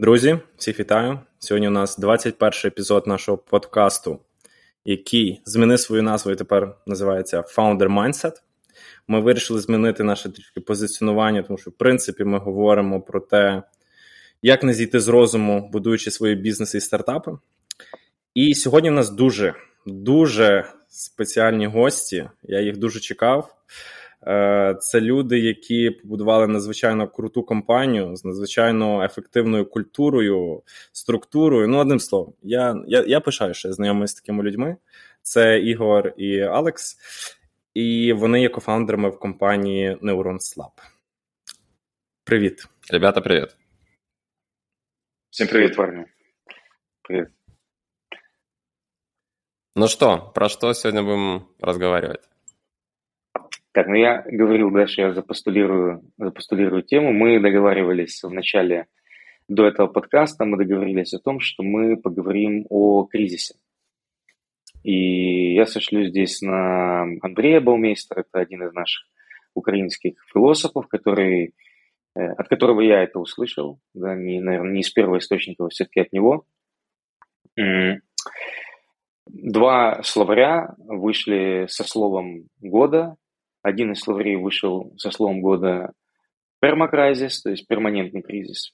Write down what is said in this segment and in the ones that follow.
Друзі, всіх вітаю! Сьогодні у нас 21 епізод нашого подкасту, який змінив свою назву і тепер називається Founder Mindset. Ми вирішили змінити наше трішки позиціонування, тому що, в принципі, ми говоримо про те, як не зійти з розуму, будуючи свої бізнеси і стартапи. І сьогодні у нас дуже, дуже спеціальні гості. Я їх дуже чекав. Е, це люди, які побудували надзвичайно круту компанію з надзвичайно ефективною культурою, структурою. Ну, одним словом, я я, я пишаю, що я знайомий з такими людьми. Це Ігор і Алекс, і вони є кофаундерами в компанії Neurons Lab. Привіт. Ребята, привіт. Всем привет, парни. Привет. Ну что, про что сегодня будем разговаривать? Так, ну я говорил, дальше я запостулирую, запостулирую тему. Мы договаривались в начале, до этого подкаста, мы договорились о том, что мы поговорим о кризисе. И я сошлю здесь на Андрея Баумейстера, это один из наших украинских философов, который, э, от которого я это услышал, да, не, наверное, не из первого источника, а все-таки от него. Два словаря вышли со словом года один из словарей вышел со словом года пермакризис, то есть перманентный кризис,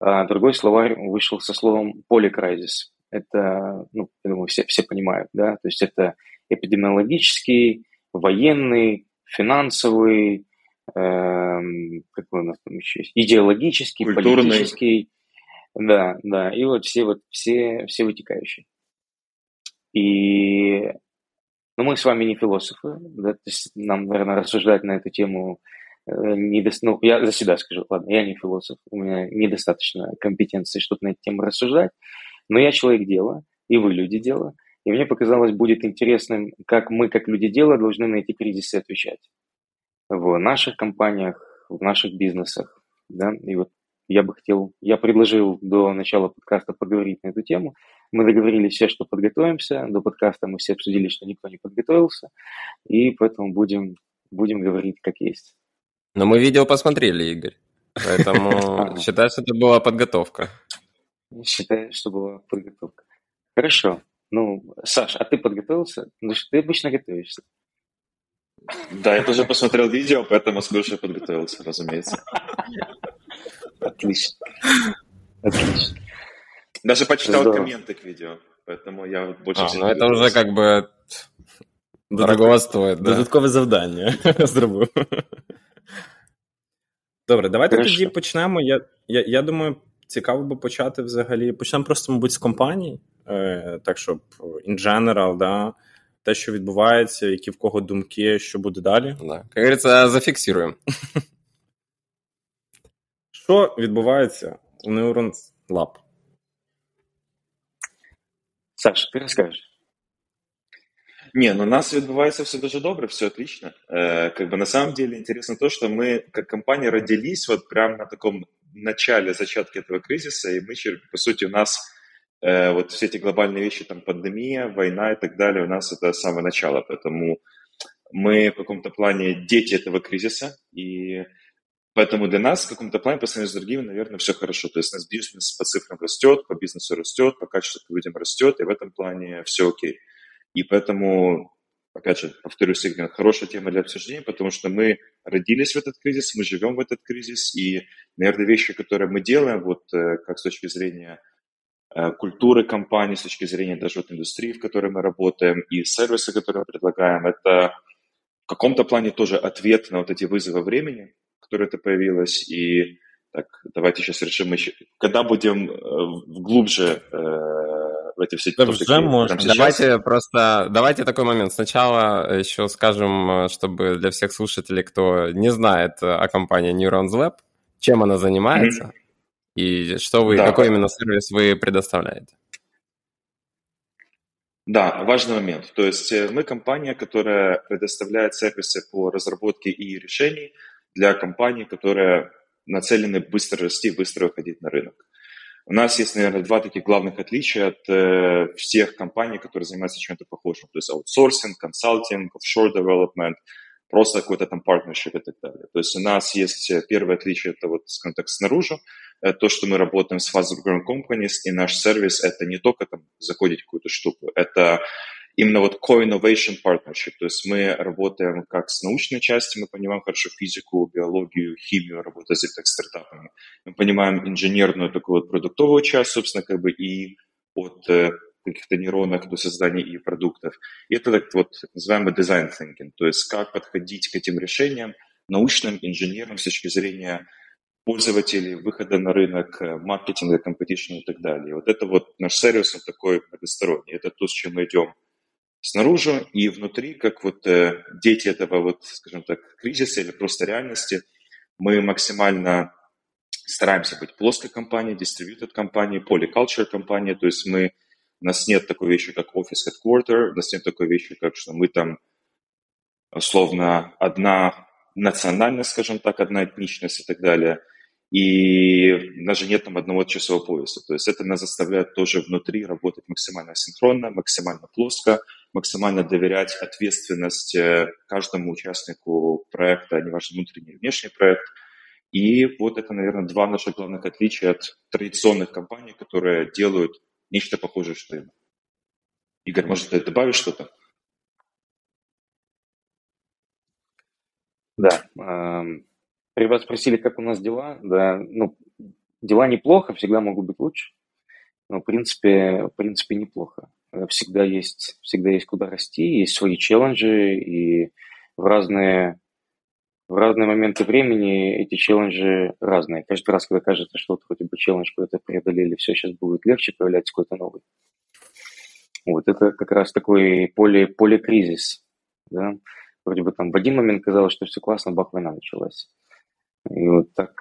а другой словарь вышел со словом поликризис. Это, ну, я думаю, все, все понимают, да, то есть это эпидемиологический, военный, финансовый, эм, какой у нас там еще есть, идеологический, Культурный. политический, да, да, и вот все вот все, все вытекающие. И но мы с вами не философы, да, то есть нам, наверное, рассуждать на эту тему э, недо... ну, я за себя скажу, ладно, я не философ, у меня недостаточно компетенции, чтобы на эту тему рассуждать, но я человек дела, и вы люди дела, и мне показалось, будет интересным, как мы, как люди дела, должны на эти кризисы отвечать. В наших компаниях, в наших бизнесах, да, и вот я бы хотел, я предложил до начала подкаста поговорить на эту тему, мы договорились все, что подготовимся. До подкаста мы все обсудили, что никто не подготовился. И поэтому будем, будем говорить как есть. Но мы видео посмотрели, Игорь. Поэтому считай, что это была подготовка. Считай, что была подготовка. Хорошо. Ну, Саш, а ты подготовился? Ну, что ты обычно готовишься. Да, я тоже посмотрел видео, поэтому скажу, что подготовился, разумеется. Отлично. Отлично. Даже почитал Здорово. комменты к видео, поэтому я больше а, ну это уже как бы дорого стоїть. Да. Додаткове завдання зробив. Добре, давайте Хорошо. тоді почнемо. Я, я, я думаю, цікаво би почати взагалі. Почнемо просто, мабуть, з компаній, е, так щоб in general, да, те, що відбувається, які в кого думки, що буде далі. Да. Як говориться, зафіксуємо. Що відбувається у Neurons Lab? Саша, ты расскажешь. Не, ну у нас відбувається все дуже добре, все отлично. Э, как бы на самом деле интересно то, что мы как компания родились вот прямо на таком начале зачатке этого кризиса, и мы, по сути, у нас э, вот все эти глобальные вещи, там пандемия, война и так далее, у нас это с самого начала, поэтому мы в каком-то плане дети этого кризиса, и Поэтому для нас в каком-то плане по сравнению с другими, наверное, все хорошо. То есть у нас бизнес по цифрам растет, по бизнесу растет, по качеству по людям растет, и в этом плане все окей. И поэтому, опять же, повторюсь, хорошая тема для обсуждения, потому что мы родились в этот кризис, мы живем в этот кризис, и, наверное, вещи, которые мы делаем, вот э, как с точки зрения э, культуры компании, с точки зрения даже вот индустрии, в которой мы работаем, и сервисы, которые мы предлагаем, это в каком-то плане тоже ответ на вот эти вызовы времени, которое это появилось, и так, давайте сейчас решим, еще, когда будем э, глубже э, в эти все да, уже можно. Давайте просто, давайте такой момент. Сначала еще скажем, чтобы для всех слушателей, кто не знает о компании Neurons Lab, чем она занимается mm-hmm. и что вы, да. какой именно сервис вы предоставляете. Да, важный момент. То есть э, мы компания, которая предоставляет сервисы по разработке и решений для компаний, которые нацелены быстро расти, быстро выходить на рынок. У нас есть, наверное, два таких главных отличия от э, всех компаний, которые занимаются чем-то похожим. То есть аутсорсинг, консалтинг, офшор development, просто какой-то там партнершип и так далее. То есть у нас есть э, первое отличие, это вот, скажем так, снаружи. э, то, что мы работаем с fast growing companies, и наш сервис – это не только там закодить какую-то штуку, это именно вот co-innovation partnership, то есть мы работаем как с научной частью, мы понимаем хорошо физику, биологию, химию, работа с так стартапами. Мы понимаем инженерную такую вот продуктовую часть, собственно, как бы и от э, каких-то нейронок до создания и продуктов. И это так вот называемый design thinking, то есть как подходить к этим решениям научным, инженерным с точки зрения пользователей, выхода на рынок, э, маркетинга, competition и так далее. Вот это вот наш сервис, он такой многосторонний. Это то, с чем мы идем снаружи и внутри, как вот э, дети этого вот, скажем так, кризиса или просто реальности, мы максимально стараемся быть плоской компанией, distributed компанией, polyculture компанией, то есть мы, у нас нет такой вещи, как офис headquarter, у нас нет такой вещи, как что мы там условно одна национальность, скажем так, одна этничность и так далее – и даже нет там одного часового пояса. То есть это нас заставляет тоже внутри работать максимально синхронно, максимально плоско, максимально доверять ответственность каждому участнику проекта, неважно, внутренний или внешний проект. И вот это, наверное, два наших главных отличия от традиционных компаний, которые делают нечто похожее, что им. Игорь, может, ты добавишь что-то? Да. Ребят спросили, как у нас дела. Да, ну, дела неплохо, всегда могут быть лучше. Но, в принципе, в принципе, неплохо. Всегда есть, всегда есть куда расти, есть свои челленджи, и в разные, в разные моменты времени эти челленджи разные. Каждый раз, когда кажется, что вот вроде бы челлендж куда-то преодолели, все, сейчас будет легче, появляется какой-то новый. Вот это как раз такой поле, поле кризис. Да? Вроде бы там в один момент казалось, что все классно, бах, война началась. И вот так,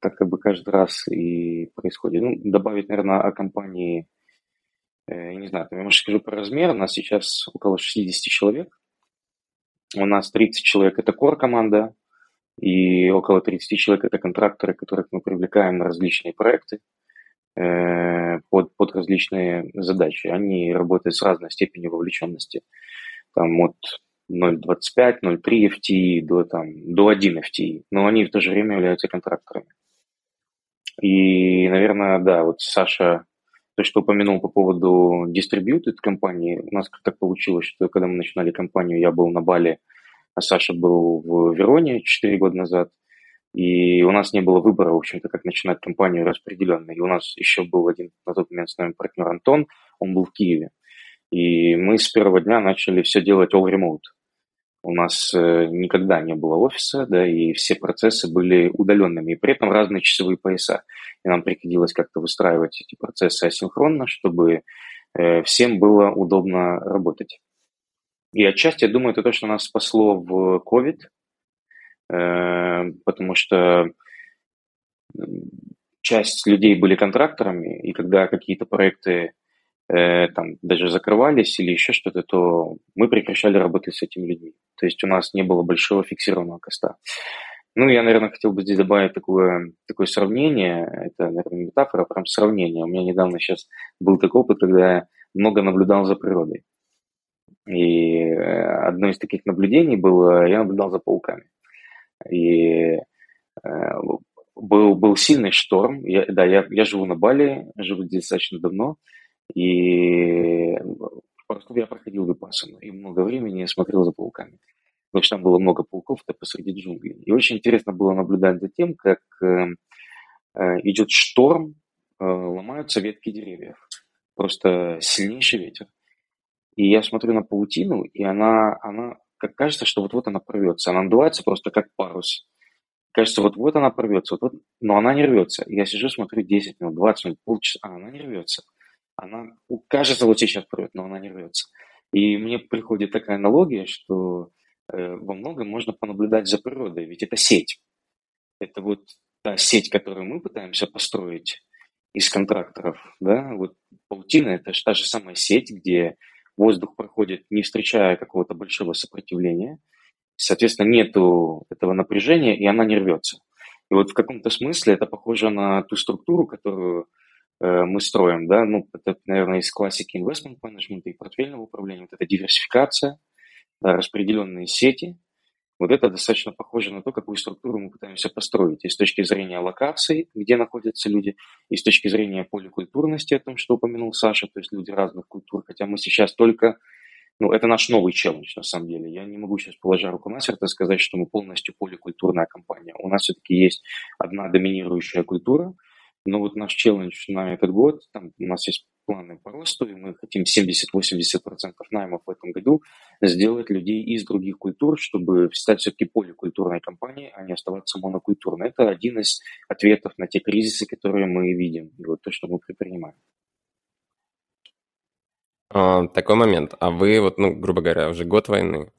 так как бы каждый раз и происходит. Ну, добавить, наверное, о компании, э, не знаю, я, может, скажу про размер. У нас сейчас около 60 человек. У нас 30 человек – это core-команда, и около 30 человек – это контракторы, которых мы привлекаем на различные проекты э, под, под различные задачи. Они работают с разной степенью вовлеченности. Там от 0.25, 0.3 FTE до, там, до 1 FTE, но они в то же время являются контракторами. И, наверное, да, вот Саша, то, что упомянул по поводу distributed компании, у нас так получилось, что когда мы начинали компанию, я был на Бали, а Саша был в Вероне 4 года назад, и у нас не было выбора, в общем-то, как начинать компанию распределенно. И у нас еще был один на тот момент с нами партнер Антон, он был в Киеве. И мы с первого дня начали все делать all remote. У нас э, никогда не было офиса, да, и все процессы были удаленными, и при этом разные часовые пояса. И нам приходилось как-то выстраивать эти процессы асинхронно, чтобы э, всем было удобно работать. И отчасти, я думаю, это то, что нас спасло в COVID, э, потому что часть людей были контракторами, и когда какие-то проекты э, там даже закрывались или еще что-то, то мы прекращали работать с этими людьми. То есть у нас не было большого фиксированного коста. Ну, я, наверное, хотел бы здесь добавить такое, такое сравнение. Это, наверное, метафора, прям сравнение. У меня недавно сейчас был такой опыт, когда я много наблюдал за природой. И э, одно из таких наблюдений было, я наблюдал за пауками. И э, был, был сильный шторм. Я, да, я, я живу на Бали, живу здесь достаточно давно. И просто я проходил випасану и много времени смотрел за пауками. Потому что там было много пауков-то посреди джунглей. И очень интересно было наблюдать за тем, как э, э, идет шторм, э, ломаются ветки деревьев. Просто сильнейший ветер. И я смотрю на паутину, и она, она как кажется, что вот-вот она порвется. Она надувается просто как парус. Кажется, вот-вот она порвется, вот-вот, но она не рвется. Я сижу, смотрю 10 минут, 20 минут, полчаса, а она не рвется она кажется вот сейчас прет, но она не рвется. И мне приходит такая аналогия, что э, во многом можно понаблюдать за природой, ведь это сеть. Это вот та сеть, которую мы пытаемся построить из контракторов, да, вот паутина – это та же самая сеть, где воздух проходит, не встречая какого-то большого сопротивления, соответственно, нету этого напряжения, и она не рвется. И вот в каком-то смысле это похоже на ту структуру, которую мы строим, да, ну, это, наверное, из классики investment management и портфельного управления, вот это диверсификация, да, распределенные сети, Вот это достаточно похоже на то, какую структуру мы пытаемся построить. И с точки зрения локации, где находятся люди, и с точки зрения поликультурности, о том, что упомянул Саша, то есть люди разных культур. Хотя мы сейчас только... Ну, это наш новый челлендж, на самом деле. Я не могу сейчас, положа руку на сердце, сказать, что мы полностью поликультурная компания. У нас все-таки есть одна доминирующая культура, но вот наш челлендж на этот год, там у нас есть планы по росту, и мы хотим 70-80% наймов в этом году сделать людей из других культур, чтобы стать все-таки поликультурной компанией, а не оставаться монокультурной. Это один из ответов на те кризисы, которые мы видим, и вот то, что мы предпринимаем. А, такой момент. А вы, вот, ну, грубо говоря, уже год войны,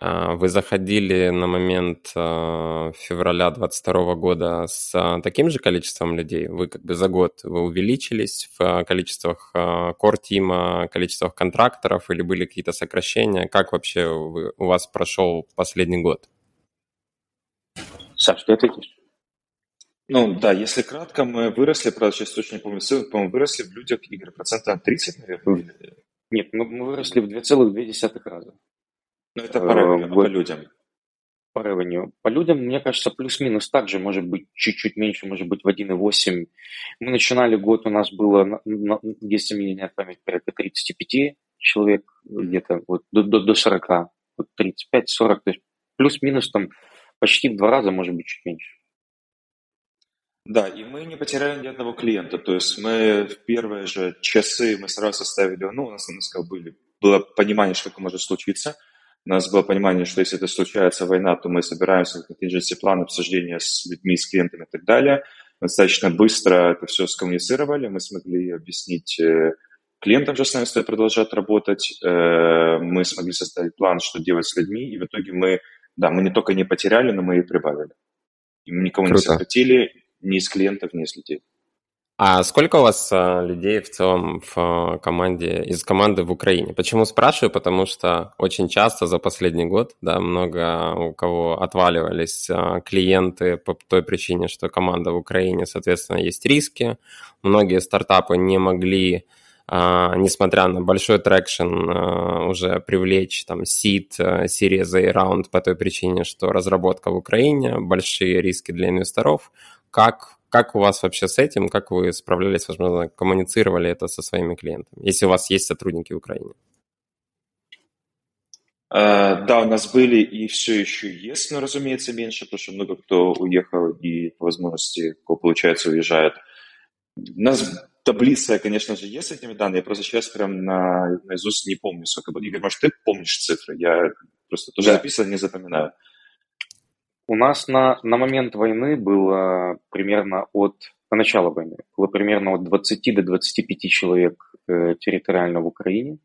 вы заходили на момент а, февраля 2022 года с а, таким же количеством людей? Вы как бы за год вы увеличились в количествах core-тима, количествах контракторов или были какие-то сокращения? Как вообще вы, у вас прошел последний год? Саш, ты ответишь? Ну да, если кратко, мы выросли, правда, сейчас точно не помню ссылку, по-моему, выросли в людях, Игорь, процентов 30, наверное? Нет, мы, мы выросли в 2,2 раза. Ну, это по ревеню, по людям. По ревеню. По людям, мне кажется, плюс-минус также, может быть, чуть-чуть меньше, может быть, в 1,8. Мы начинали год, у нас было, если мне не память, порядка 35 человек, где-то вот до, до, до 40, вот 35-40, то есть плюс-минус там почти в два раза, может быть, чуть меньше. Да, и мы не потеряли ни одного клиента. То есть мы в первые же часы мы сразу ставили, ну, у нас, у нас были, было понимание, что это может случиться – у нас было понимание, что если это случается война, то мы собираемся в contingency план обсуждения с людьми, с клиентами и так далее. Достаточно быстро это все скоммуницировали, мы смогли объяснить э, клиентам, что с нами стоит продолжать работать, э, мы смогли составить план, что делать с людьми, и в итоге мы, да, мы не только не потеряли, но мы и прибавили. И мы никого Круто. не сократили ни из клиентов, ни из людей. А сколько у вас а, людей в целом в а, команде, из команды в Украине? Почему спрашиваю? Потому что очень часто за последний год, да, много у кого отваливались а, клиенты по той причине, что команда в Украине, соответственно, есть риски. Многие стартапы не могли несмотря на большой traction, уже привлечь там seed, Series A раунд по той причине, что разработка в Украине, большие риски для инвесторов. Как как у вас вообще с этим? Как вы справлялись, возможно, коммуницировали это со своими клиентами, если у вас есть сотрудники в Украине? Э, да, у нас были и все еще есть, но, разумеется, меньше, потому что много кто уехал и по возможности, получается, уезжает. У нас таблица, конечно же, есть с этими данными, я просто сейчас прям на, наизусть не помню, сколько было. Игорь, может, ты помнишь цифры? Я просто тоже да. записывал, не запоминаю. У нас на, на момент войны было примерно от, на начало войны, было примерно от 20 до 25 человек э, территориально в Украине.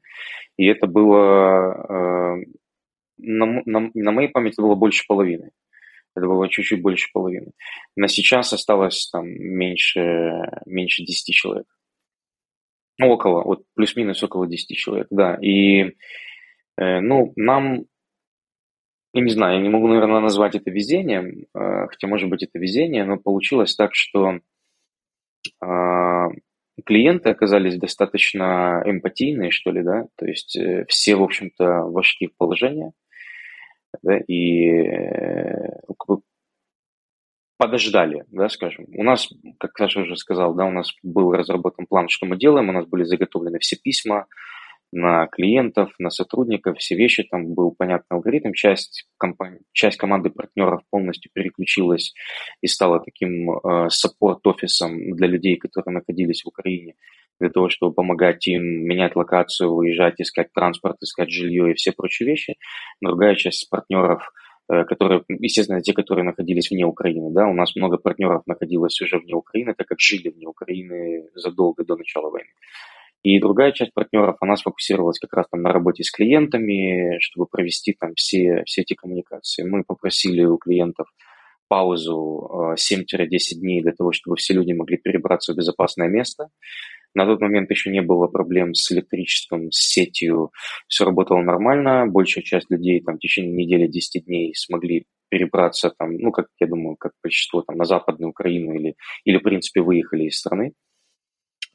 И это было, э, на, на, на моей памяти было больше половины. Это было чуть-чуть больше половины. На сейчас осталось там меньше, меньше 10 человек. Ну, около, вот плюс-минус около 10 человек, да. И, э, ну, нам я не знаю, я не могу, наверное, назвать это везением, э, хотя, может быть, это везение, но получилось так, что а, клиенты оказались достаточно эмпатийные, что ли, да, то есть э, все, в общем-то, вошли в положение, да, и э, подождали, да, скажем. У нас, как Саша уже сказал, да, у нас был разработан план, что мы делаем, у нас были заготовлены все письма, на клиентов, на сотрудников, все вещи, там был понятный алгоритм, часть, компании, часть команды партнеров полностью переключилась и стала таким э, саппорт-офисом для людей, которые находились в Украине, для того, чтобы помогать им менять локацию, уезжать, искать транспорт, искать жилье и все прочие вещи. Другая часть партнеров э, которые, естественно, те, которые находились вне Украины, да, у нас много партнеров находилось уже вне Украины, так как жили вне Украины задолго до начала войны. И другая часть партнеров, она сфокусировалась как раз там на работе с клиентами, чтобы провести там все, все эти коммуникации. Мы попросили у клиентов паузу 7-10 э, дней для того, чтобы все люди могли перебраться в безопасное место. На тот момент еще не было проблем с электричеством, с сетью, все работало нормально. Большая часть людей там в течение недели, 10 дней смогли перебраться там, ну, как я думаю, как большинство там на Западную Украину или, или в принципе выехали из страны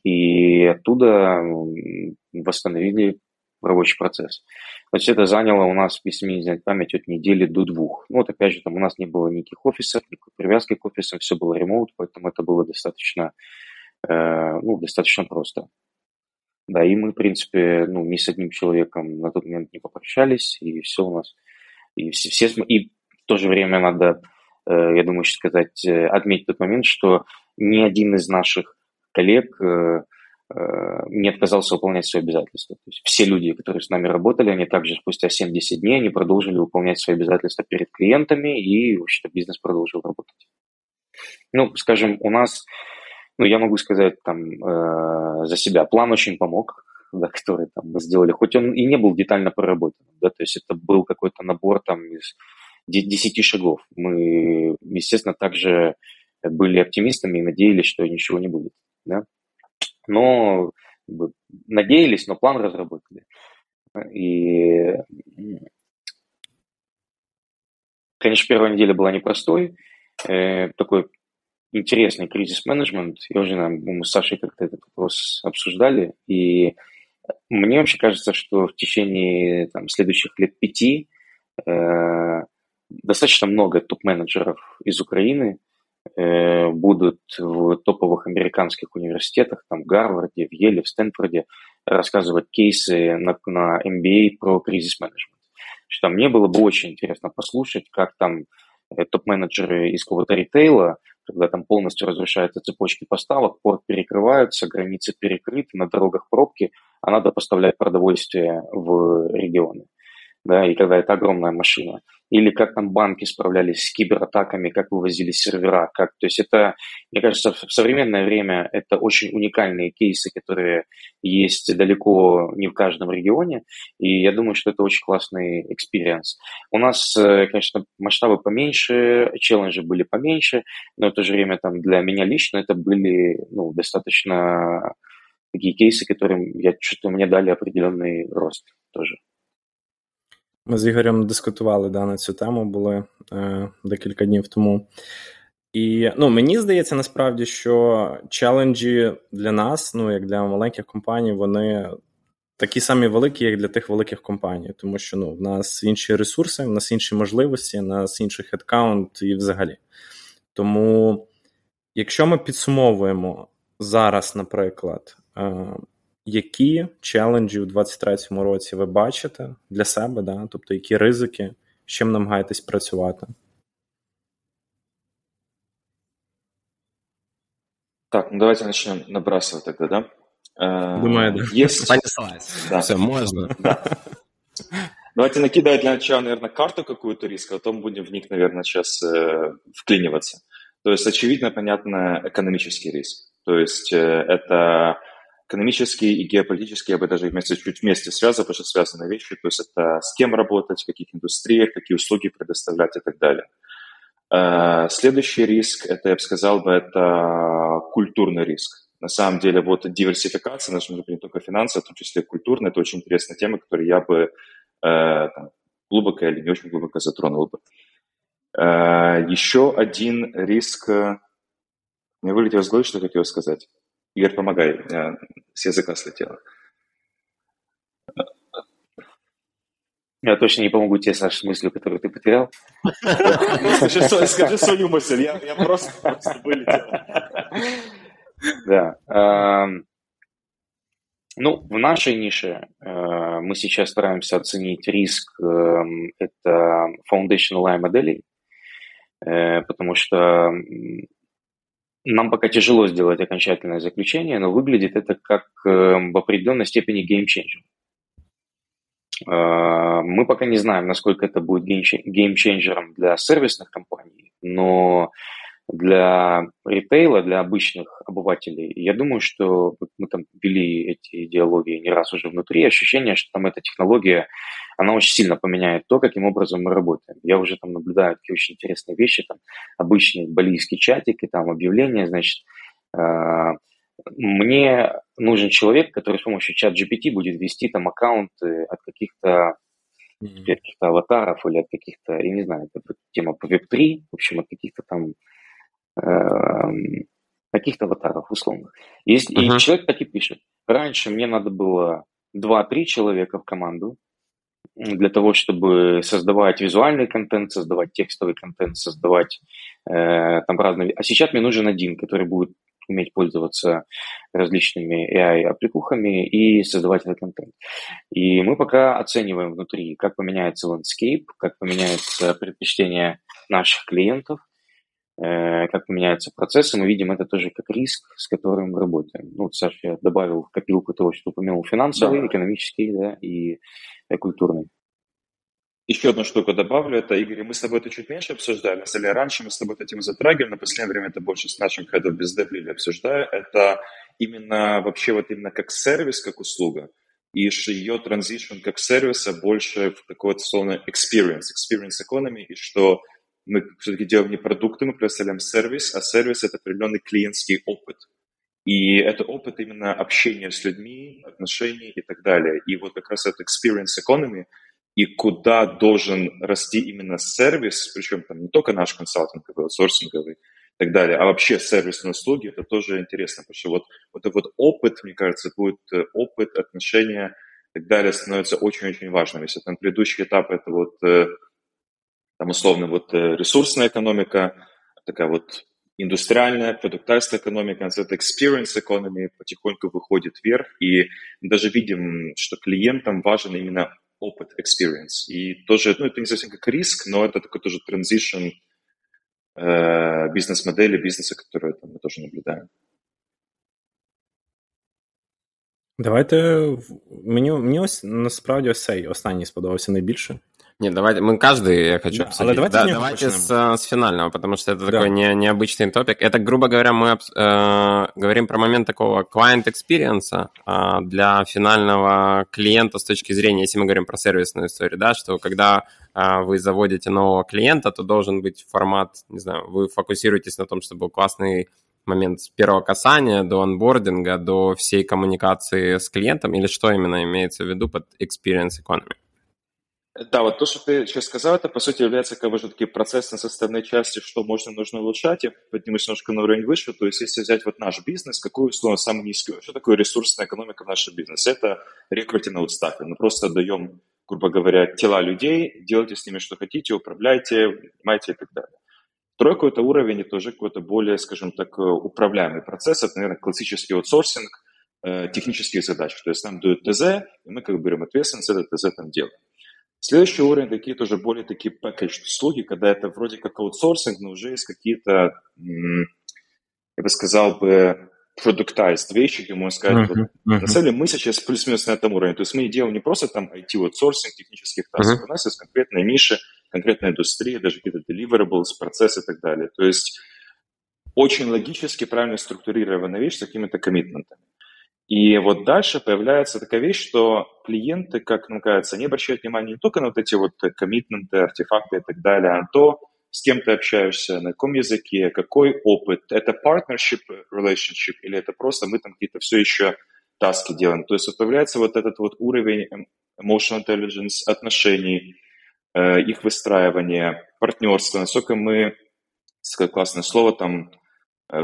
и оттуда восстановили рабочий процесс. То есть это заняло у нас, если мне не знать память, от недели до двух. Ну, вот опять же, там у нас не было никаких офисов, никакой привязки к офисам, все было ремоут, поэтому это было достаточно, э, ну, достаточно просто. Да, и мы, в принципе, ну, ни с одним человеком на тот момент не попрощались, и все у нас, и все, все и в то же время надо, э, я думаю, сказать, э, отметить тот момент, что ни один из наших коллег э, Э, не отказался выполнять свои обязательства. То есть все люди, которые с нами работали, они также спустя 70 дней они продолжили выполнять свои обязательства перед клиентами, и, в общем-то, бизнес продолжил работать. Ну, скажем, у нас, ну, я могу сказать там э, за себя, план очень помог, да, который там мы сделали, хоть он и не был детально проработан, да, то есть это был какой-то набор там из 10 шагов. Мы, естественно, также были оптимистами и надеялись, что ничего не будет, да но как бы, надеялись, но план разработали. И, конечно, первая неделя была непростой, э, такой интересный кризис-менеджмент. Я уже, мы с Сашей как-то этот вопрос обсуждали, и мне вообще кажется, что в течение там, следующих лет пяти э, достаточно много топ-менеджеров из Украины будут в топовых американских университетах, там в Гарварде, в Еле, в Стэнфорде, рассказывать кейсы на, на MBA про кризис-менеджмент. Что мне было бы очень интересно послушать, как там э, топ-менеджеры из какого-то ритейла, когда там полностью разрушаются цепочки поставок, порт перекрываются, границы перекрыты, на дорогах пробки, а надо поставлять продовольствие в регионы да, и когда это огромная машина. Или как там банки справлялись с кибератаками, как вывозили сервера, как, то есть это, мне кажется, в современное время это очень уникальные кейсы, которые есть далеко не в каждом регионе, и я думаю, что это очень классный experience. У нас, э, конечно, масштабы поменьше, челленджи были поменьше, но в то же время там для меня лично это были ну, достаточно такие кейсы, которые я чувствую, мне дали определенный рост тоже. Ми з Ігорем дискутували да, на цю тему, були е, декілька днів тому. І ну, мені здається, насправді, що челенджі для нас, ну як для маленьких компаній, вони такі самі великі, як для тих великих компаній. Тому що ну, в нас інші ресурси, в нас інші можливості, в нас інший хедкаунт і взагалі. Тому, якщо ми підсумовуємо зараз, наприклад, е, які челенджі у 2023 році ви бачите для себе, да? тобто які ризики, з чим намагаєтесь працювати? Так, ну давайте начнем набрасывать тогда, да? Думаю, да. Есть... Понеслась. Да. Все, можно. Да. Давайте накидать для начала, наверное, карту какую-то риска, а потом будем в них, наверное, сейчас э, вклиниваться. То есть, очевидно, понятно, экономический риск. То есть, э, это экономические и геополитические, я бы даже вместе, чуть вместе связывал, потому что связанные вещи, то есть это с кем работать, в каких индустриях, какие услуги предоставлять и так далее. Э, следующий риск, это, я бы сказал, бы, это культурный риск. На самом деле, вот диверсификация, наша не только финансовая, в том числе культурная, это очень интересная тема, которую я бы э, там, глубоко или не очень глубоко затронул бы. Э, еще один риск, мне вылетело из головы, что хотел сказать. Игорь, помогай, с языка слетело. Я точно не помогу тебе, Саша, с мыслью, которую ты потерял. Скажи, свою мысль, я, просто вылетел. Да. Эм, ну, в нашей нише э, мы сейчас стараемся оценить риск, эм, это foundational AI моделей, э, потому что нам пока тяжело сделать окончательное заключение, но выглядит это как э, в определенной степени геймченджер. Э, мы пока не знаем, насколько это будет геймченджером для сервисных компаний, но для ритейла, для обычных обывателей, я думаю, что мы там вели эти диалоги не раз уже внутри, ощущение, что там эта технология, она очень сильно поменяет то, каким образом мы работаем. Я уже там наблюдаю такие очень интересные вещи, там обычные балийские чатики, там объявления, значит, а, мне нужен человек, который с помощью чат GPT будет вести там аккаунты от каких-то mm-hmm. аватаров или от каких-то, я не знаю, это тема по Web3, в общем, от каких-то там каких-то аватаров условных. Есть, uh-huh. И человек так и пишет. Раньше мне надо было 2-3 человека в команду для того, чтобы создавать визуальный контент, создавать текстовый контент, создавать э, там разные... А сейчас мне нужен один, который будет уметь пользоваться различными AI-аппликухами и создавать этот контент. И мы пока оцениваем внутри, как поменяется landscape, как поменяется предпочтение наших клиентов, как поменяются процессы, мы видим это тоже как риск, с которым мы работаем. Ну, Саша, я добавил в копилку того, что упомянул, финансовый, да. экономический да, и культурный. Еще одну штуку добавлю, это, Игорь, мы с тобой это чуть меньше обсуждали, на самом деле раньше мы с тобой тему затрагивали, на последнее время это больше с нашим of Business Lily обсуждаю, это именно вообще вот именно как сервис, как услуга, и ее транзишн как сервиса больше в такой вот словно experience, experience economy, и что мы все-таки делаем не продукты, мы представляем сервис, а сервис – это определенный клиентский опыт. И это опыт именно общения с людьми, отношений и так далее. И вот как раз это experience economy – и куда должен расти именно сервис, причем там не только наш консалтинговый, аутсорсинговый и так далее, а вообще сервисные услуги, это тоже интересно, потому что вот, вот этот вот опыт, мне кажется, будет э, опыт, отношения и так далее становится очень-очень важным. Если там предыдущий этап это вот э, там условно вот э, ресурсная экономика, такая вот индустриальная, продуктарская экономика, это experience economy потихоньку выходит вверх, и мы даже видим, что клиентам важен именно опыт, experience. И тоже, ну, это не совсем как риск, но это такой тоже transition э, бізнес-моделі, бізнесу, который там, ми теж наблюдаємо. Давайте мені мені ось насправді ось цей останній сподобався найбільше. Нет, давайте, мы каждый, я хочу да, обсудить. давайте, да, давайте с, с финального, потому что это да. такой не, необычный топик. Это, грубо говоря, мы э, говорим про момент такого client experience э, для финального клиента с точки зрения, если мы говорим про сервисную историю, да, что когда э, вы заводите нового клиента, то должен быть формат, не знаю, вы фокусируетесь на том, чтобы был классный момент с первого касания до онбординга, до всей коммуникации с клиентом, или что именно имеется в виду под experience economy? Да, вот то, что ты сейчас сказал, это, по сути, является как бы же таки процессной составной частью, что можно, нужно улучшать. Я поднимусь немножко на уровень выше. То есть, если взять вот наш бизнес, какую, условно, самую низкую, что такое ресурсная экономика в нашем бизнесе? Это рекрутинг стафе. Мы просто даем, грубо говоря, тела людей, делайте с ними что хотите, управляйте, понимаете и так далее. Второй какой-то уровень, это уже какой-то более, скажем так, управляемый процесс. Это, наверное, классический аутсорсинг э, технических задач. То есть нам дают ТЗ, и мы как бы берем ответственность, это ТЗ там делаем. Следующий уровень такие тоже более такие packaged услуги, когда это вроде как аутсорсинг, но уже есть какие-то, я бы сказал бы, productized вещи, где можно сказать, uh-huh, вот, uh-huh. на самом деле мы сейчас плюс-минус на этом уровне. То есть мы делаем не просто там IT-аутсорсинг технических тасков, uh-huh. у нас есть конкретная ниша, конкретная индустрия, даже какие-то deliverables, процессы и так далее. То есть очень логически, правильно структурированная вещь с какими-то коммитментами. И вот дальше появляется такая вещь, что клиенты, как нам кажется, не обращают внимания не только на вот эти вот коммитменты, артефакты и так далее, а на то, с кем ты общаешься, на каком языке, какой опыт. Это partnership relationship или это просто мы там какие-то все еще таски делаем. То есть вот появляется вот этот вот уровень emotional intelligence, отношений, э, их выстраивания, партнерства, насколько мы, сказать классное слово, там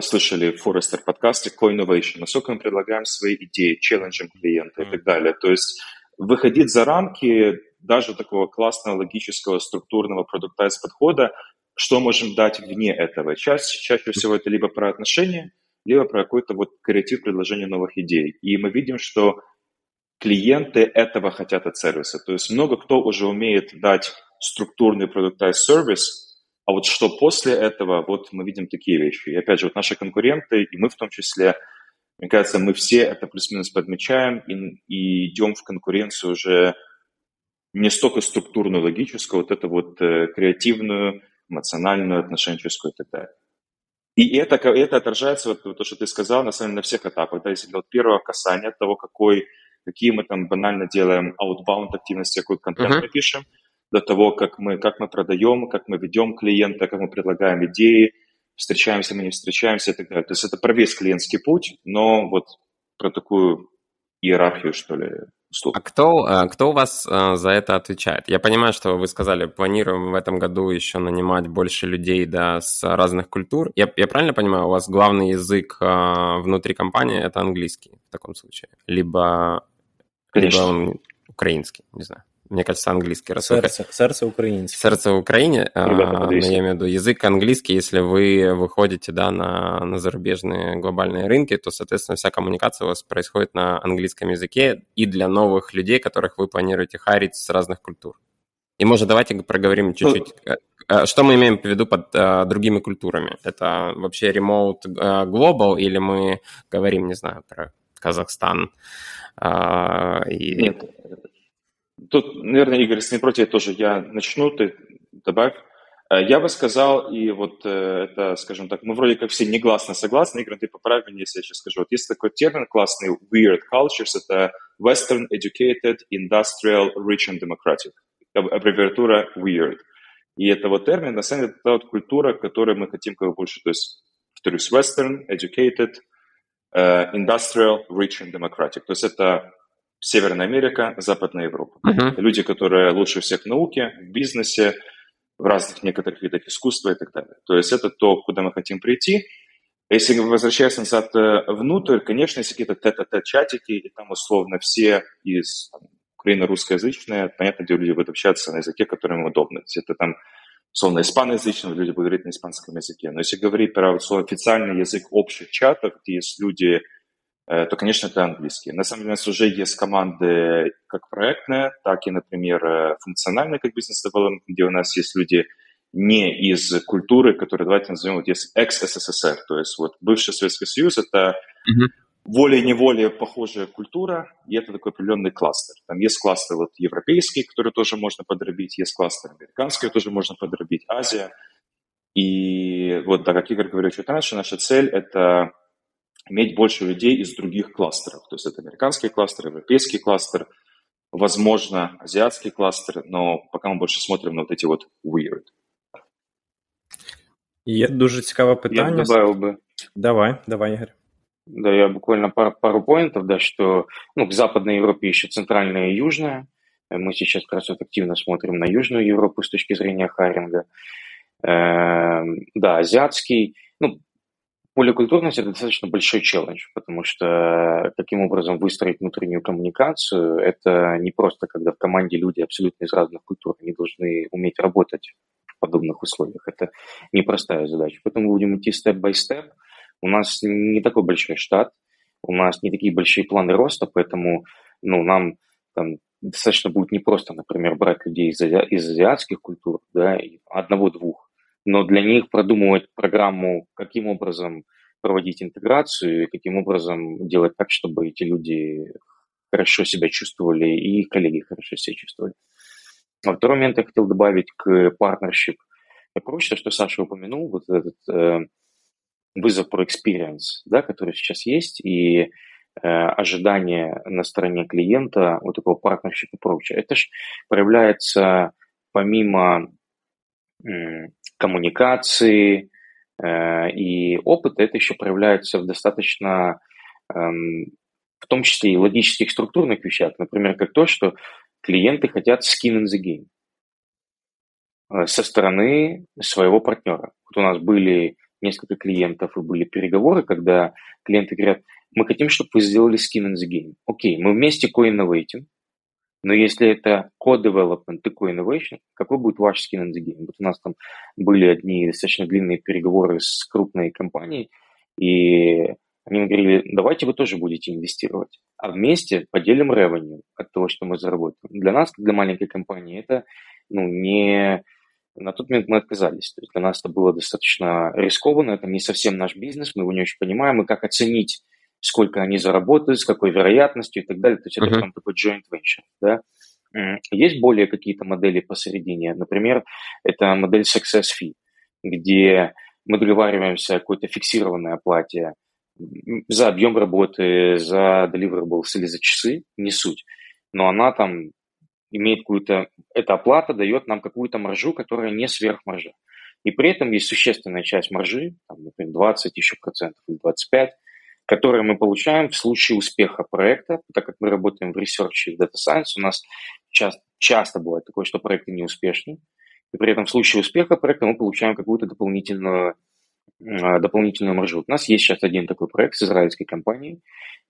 слышали в Forrester подкасте Co-Innovation, насколько мы предлагаем свои идеи, челленджим клиента и так далее. То есть выходить за рамки даже такого классного, логического, структурного продуктайз подхода, что можем дать вне этого. Чаще, чаще всего это либо про отношения, либо про какой-то вот креатив предложения новых идей. И мы видим, что клиенты этого хотят от сервиса. То есть много кто уже умеет дать структурный продуктайз сервис, а вот что после этого, вот мы видим такие вещи. И опять же, вот наши конкуренты, и мы в том числе, мне кажется, мы все это плюс-минус подмечаем и, и идем в конкуренцию уже не столько структурную, логическую, вот это вот э, креативную, эмоциональную, отношенческую и так далее. И это, это отражается, вот то, что ты сказал, на самом деле, на всех этапах. Да, если от первого касания, от того, какой, какие мы там банально делаем outbound активности, какой контент uh-huh. мы пишем, до того, как мы, как мы продаем, как мы ведем клиента, как мы предлагаем идеи, встречаемся мы не встречаемся и так далее. То есть это про весь клиентский путь, но вот про такую иерархию, что ли, услуг. А кто, э, кто у вас э, за это отвечает? Я понимаю, что вы сказали, планируем в этом году еще нанимать больше людей да, с разных культур. Я, я правильно понимаю, у вас главный язык э, внутри компании – это английский в таком случае? Либо Конечно. Либо украинский, не знаю. Мне кажется, английский. Раз сердце, вы... сердце украинский. Сердце в Украине. Ребята, а, я имею в виду язык английский. Если вы выходите да, на, на зарубежные глобальные рынки, то, соответственно, вся коммуникация у вас происходит на английском языке и для новых людей, которых вы планируете харить с разных культур. И, может, давайте проговорим чуть-чуть, ну, э, э, что мы имеем в виду под uh, другими культурами. Это вообще remote global или мы говорим, не знаю, про Казахстан? Uh, и... Нет, Тут, наверное, Игорь, если не против, тоже я начну, ты добавь. Э, я бы сказал, и вот э, это, скажем так, мы вроде как все негласно согласны, Игорь, ты поправь меня, если я сейчас скажу. Вот есть такой термин классный, weird cultures, это Western Educated Industrial Rich and Democratic, аббревиатура weird. И это вот термин, на самом деле, это вот культура, которую мы хотим как бы больше, то есть, повторюсь, Western Educated uh, Industrial Rich and Democratic. То есть это Северная Америка, Западная Европа. Uh-huh. Люди, которые лучше всех в науке, в бизнесе, в разных некоторых видах искусства и так далее. То есть это то, куда мы хотим прийти. Если возвращаясь назад э, внутрь, конечно, есть какие-то тет-а-тет чатики, и там условно все из там, Украины русскоязычные, понятно, где люди будут общаться на языке, которым им удобно. Если это там условно испаноязычные, люди будут говорить на испанском языке. Но если говорить про условно, официальный язык общих чатов, где есть люди то, конечно, это английский. На самом деле у нас уже есть команды как проектные, так и, например, э, функциональные, как бизнес-девелопмент, где у нас есть люди не из культуры, которые, давайте назовем, вот есть экс-СССР, то есть вот бывший Советский Союз, это mm-hmm. волей-неволей похожая культура, и это такой определенный кластер. Там есть кластер вот европейский, который тоже можно подробить, есть кластер американский, тоже можно подробить, Азия. И вот, да, как Игорь говорил чуть раньше, наша цель – это иметь больше людей из других кластеров. То есть это американский кластер, европейский кластер, возможно, азиатский кластер, но пока мы больше смотрим на вот эти вот weird. Є дуже цікаве питання. Я добавил бы. Давай, давай, Игорь. Да, я буквально пару, пару поинтов, да, что ну, к Западной Европе еще Центральная и Южная. Мы сейчас как раз вот активно смотрим на Южную Европу с точки зрения харинга. Эм, да, азиатский, ну, Поликультурность – это достаточно большой челлендж, потому что каким образом выстроить внутреннюю коммуникацию – это не просто, когда в команде люди абсолютно из разных культур, они должны уметь работать в подобных условиях. Это непростая задача. Поэтому будем идти степ-бай-степ. У нас не такой большой штат, у нас не такие большие планы роста, поэтому ну, нам там, достаточно будет непросто, например, брать людей из, ази- из азиатских культур, да, одного-двух, но для них продумывать программу, каким образом проводить интеграцию и каким образом делать так, чтобы эти люди хорошо себя чувствовали и коллеги хорошо себя чувствовали. А второй момент я хотел добавить к partnership approach, то, что Саша упомянул, вот этот э, вызов про experience, да, который сейчас есть, и э, ожидание на стороне клиента вот такого partnership approach. Это же проявляется помимо коммуникации э, и опыта, это еще проявляется в достаточно, эм, в том числе и логических структурных вещах, например, как то, что клиенты хотят skin in the game э, со стороны своего партнера. Вот у нас были несколько клиентов и были переговоры, когда клиенты говорят, мы хотим, чтобы вы сделали skin in the game. Окей, мы вместе co-innovating, но если это co-development и co-innovation, какой будет ваш skin in the game? Вот у нас там были одни достаточно длинные переговоры с крупной компанией, и они говорили, давайте вы тоже будете инвестировать, а вместе поделим revenue от того, что мы заработаем. Для нас, для маленькой компании, это ну, не... На тот момент мы отказались. То есть для нас это было достаточно рискованно, это не совсем наш бизнес, мы его не очень понимаем, и как оценить сколько они заработают, с какой вероятностью и так далее. То есть это uh-huh. там такой joint venture, да. Есть более какие-то модели посередине. Например, это модель success fee, где мы договариваемся о какой-то фиксированной оплате за объем работы, за deliverables или за часы, не суть. Но она там имеет какую-то... Эта оплата дает нам какую-то маржу, которая не сверхмаржа. И при этом есть существенная часть маржи, там, например, 20 еще процентов или 25, которые мы получаем в случае успеха проекта, так как мы работаем в research и в data science, у нас часто, часто бывает такое, что проекты неуспешны, и при этом в случае успеха проекта мы получаем какую-то дополнительную, э, дополнительную маржу. У нас есть сейчас один такой проект с израильской компанией,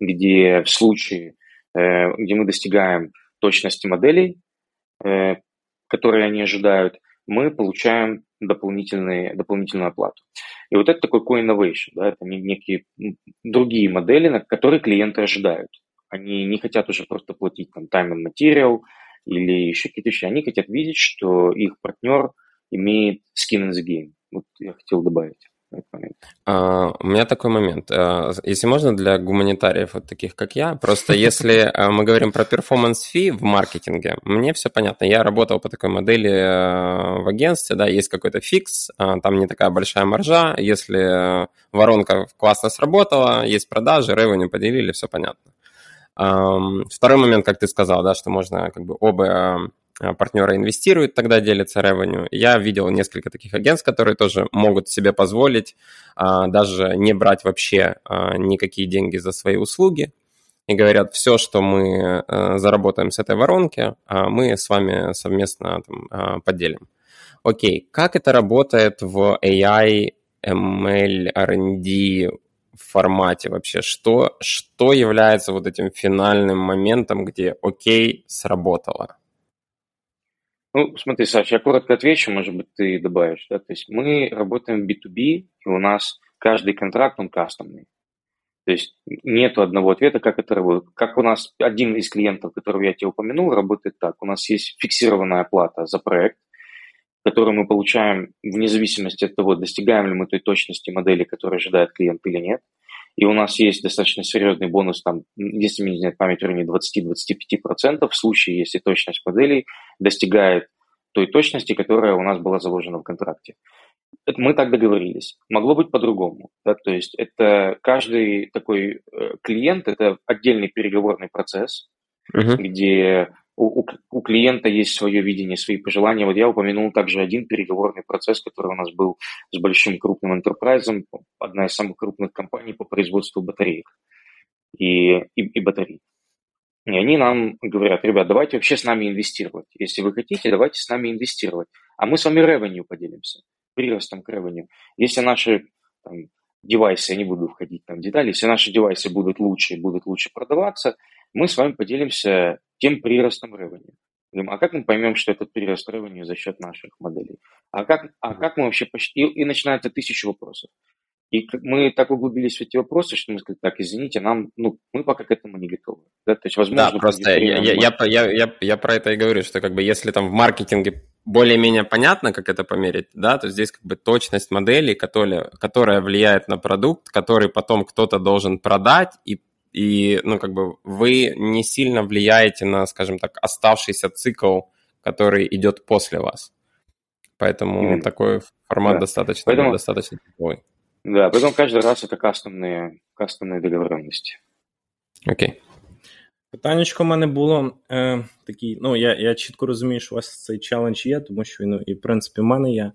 где в случае где мы достигаем точности моделей, которые они ожидают, мы получаем дополнительные, дополнительную оплату. И вот это такой co-innovation, да, это некие другие модели, на которые клиенты ожидают. Они не хотят уже просто платить там time and material или еще какие-то вещи. Они хотят видеть, что их партнер имеет skin in the game. Вот я хотел добавить. Uh, у меня такой момент. Uh, если можно, для гуманитариев, вот таких как я, просто если uh, мы говорим про performance fee в маркетинге, мне все понятно. Я работал по такой модели в агентстве, да, есть какой-то фикс, там не такая большая маржа, если воронка классно сработала, есть продажи, ревеню поделили, все понятно. Второй момент, как ты сказал, да, что можно как бы оба а, партнеры инвестируют, тогда делится revenue. Я видел несколько таких агентств, которые тоже могут себе позволить а, даже не брать вообще а, никакие деньги за свои услуги и говорят, все, что мы заработаем с этой воронки, мы с вами совместно там, поделим. Окей, как это работает в AI, ML, R&D формате вообще? Что, что является вот этим финальным моментом, где окей, сработало? Ну, смотри, Саша, я коротко отвечу, может быть, ты добавишь. Да? То есть мы работаем в B2B, и у нас каждый контракт, он кастомный. То есть нет одного ответа, как это работает. Как у нас один из клиентов, которого я тебе упомянул, работает так. У нас есть фиксированная оплата за проект, которую мы получаем вне зависимости от того, достигаем ли мы той точности модели, которую ожидает клиент или нет. И у нас есть достаточно серьезный бонус, там, если мне не знает память, в районе 20-25% в случае, если точность моделей достигает той точности, которая у нас была заложена в контракте. Это мы так договорились. Могло быть по-другому. Да? То есть это каждый такой э, клиент, это отдельный переговорный процесс, uh-huh. где у, у, клиента есть свое видение, свои пожелания. Вот я упомянул также один переговорный процесс, который у нас был с большим крупным enterprise, одна из самых крупных компаний по производству батареек и, и, и батарей. И они нам говорят, ребят, давайте вообще с нами инвестировать. Если вы хотите, давайте с нами инвестировать. А мы с вами ревеню поделимся, приростом к ревеню. Если наши там, девайсы, я не буду входить там в детали, если наши девайсы будут лучше, будут лучше продаваться, мы с вами поделимся тем приростом revenue. А как мы поймем, что этот прирост revenue за счет наших моделей? А как, а как мы вообще... И, и начинается тысяча вопросов. И мы так углубились в эти вопросы, что мы сказали, так, извините, нам, ну, мы пока к этому не готовы. Да, то есть, возможно, да просто я, я, я, я, я, я про это и говорю, что как бы если там в маркетинге более-менее понятно, как это померить, да, то здесь как бы точность модели, которая, которая влияет на продукт, который потом кто-то должен продать, и и, ну, как бы вы не сильно влияете на, скажем так, оставшийся цикл, который идет после вас. Поэтому Именно. такой формат да. достаточно, поэтому, достаточно типовый. Да, поэтому каждый раз это кастомные, кастомные договоренности. Окей. Okay. Питаннячко в мене було е, такий, ну я я чітко розумію, що у вас цей челендж є, тому що він і в принципі в мене є. Е,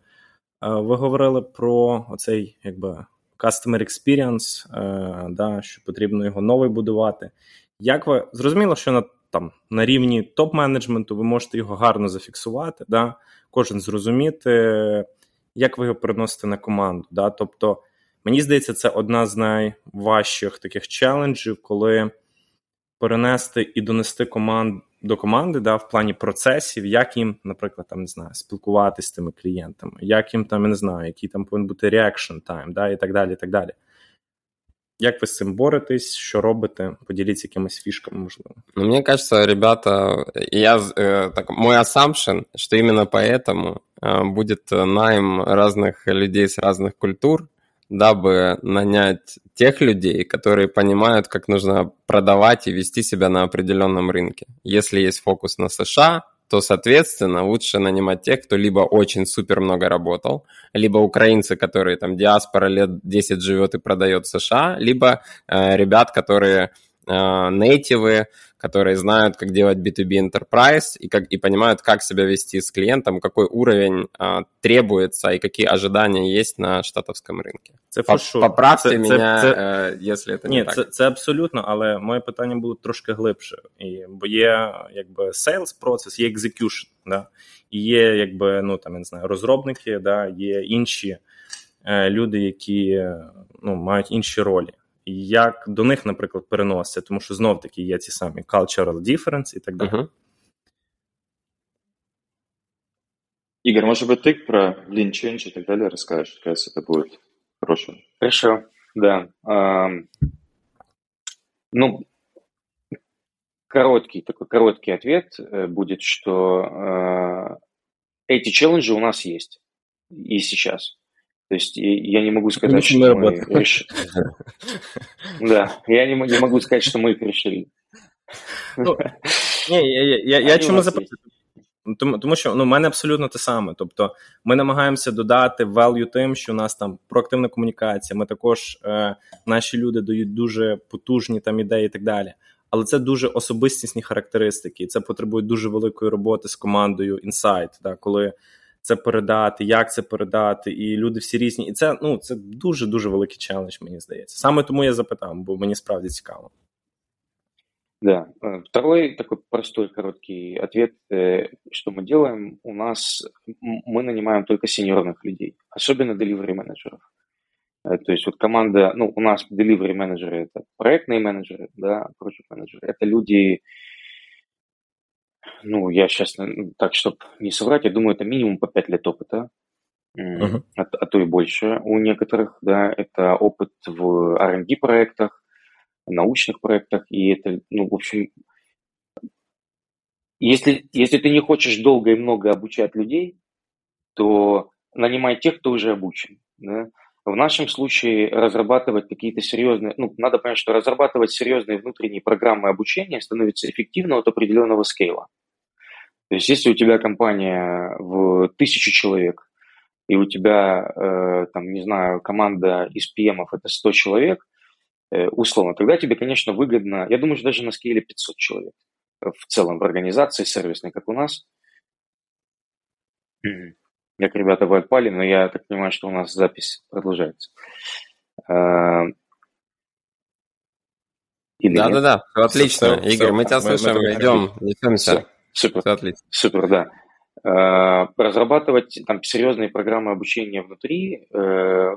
ви говорили про оцей якби customer experience, е, да, що потрібно його новий будувати. Як ви зрозуміло, що на там на рівні топ-менеджменту ви можете його гарно зафіксувати, да, кожен зрозуміти, як ви його приносите на команду. Да? Тобто, мені здається, це одна з найважчих таких челенджів, коли перенести і донести команд, до команди да, в плані процесів, як їм, наприклад, там не знаю, спілкуватися з тими клієнтами, як їм там, я не знаю, який там повинен бути reaction time, да, і так далі. і так далі. Як ви з цим боретесь, що робите? Поділіться якимись фішками, можливо. Ну, мне кажется, ребята, я, э, так, мой assumption, что именно поэтому э, будет найм разных людей с разных культур, дабы нанять тех людей, которые понимают, как нужно продавать и вести себя на определенном рынке. Если есть фокус на США, то, соответственно, лучше нанимать тех, кто либо очень супер много работал, либо украинцы, которые там диаспора лет 10 живет и продает в США, либо э, ребят, которые э, нейтивы, которые знают, как делать B2B enterprise и, как, и понимают, как себя вести с клиентом, какой уровень а, требуется и какие ожидания есть на штатовському ринку. Це По, Поправте це, мене, це, це, якщо це ні, не так. Це, це абсолютно, але моє питання було трошки глибше. І, Бо є якби sales процес, є execution, да? і є якби, ну, там, я не знаю, розробники, да? є інші е, люди, які ну, мають інші ролі. як до них, наприклад, переноситься, тому що знов таки є ці самі cultural difference і так далі. Uh-huh. Игорь, может быть, ты про Lean Change и так далее расскажешь? Кажется, это будет хорошо. Хорошо, да. Ну, короткий такой короткий ответ э, будет, что э, эти челленджи у нас есть и сейчас. То есть я не могу сказать, что мы решили. Да, я не, не могу сказать, что мы их решили. Ну, ні, я, я, я чому запитую? Тому тому що ну, в мене абсолютно те саме. Тобто ми намагаємося додати value тим, що у нас там проактивна комунікація. Ми також е, наші люди дають дуже потужні там ідеї і так далі. Але це дуже особистісні характеристики, і це потребує дуже великої роботи з командою інсайт, да, коли це передати, як це передати, і люди всі різні. І це ну це дуже дуже великий челендж, мені здається. Саме тому я запитав, бо мені справді цікаво. Да. Э, второй такой простой короткий ответ, э, что мы делаем. У нас мы нанимаем только сеньорных людей, особенно delivery менеджеров. Э, то есть вот команда, ну, у нас delivery менеджеры это проектные менеджеры, да, project менеджеры. Это люди, ну, я сейчас так, чтобы не соврать, я думаю, это минимум по 5 лет опыта, uh-huh. а, а то и больше у некоторых, да, это опыт в R&D проектах, научных проектах, и это, ну, в общем, если, если ты не хочешь долго и много обучать людей, то нанимай тех, кто уже обучен. Да? В нашем случае разрабатывать какие-то серьезные, ну, надо понять, что разрабатывать серьезные внутренние программы обучения становится эффективно от определенного скейла. То есть если у тебя компания в тысячу человек, и у тебя, э, там, не знаю, команда из PM это 100 человек, Э, условно, тогда тебе, конечно, выгодно, я думаю, что даже на скейле 500 человек в целом в организации сервисной, как у нас. Как ребята вы отпали, но я так понимаю, что у нас запись продолжается. Да-да-да, отлично. Все, Игорь, все, мы тебя мы, слышим, мы идем, несемся. Супер, отлично. супер, да. А, разрабатывать там серьезные программы обучения внутри э,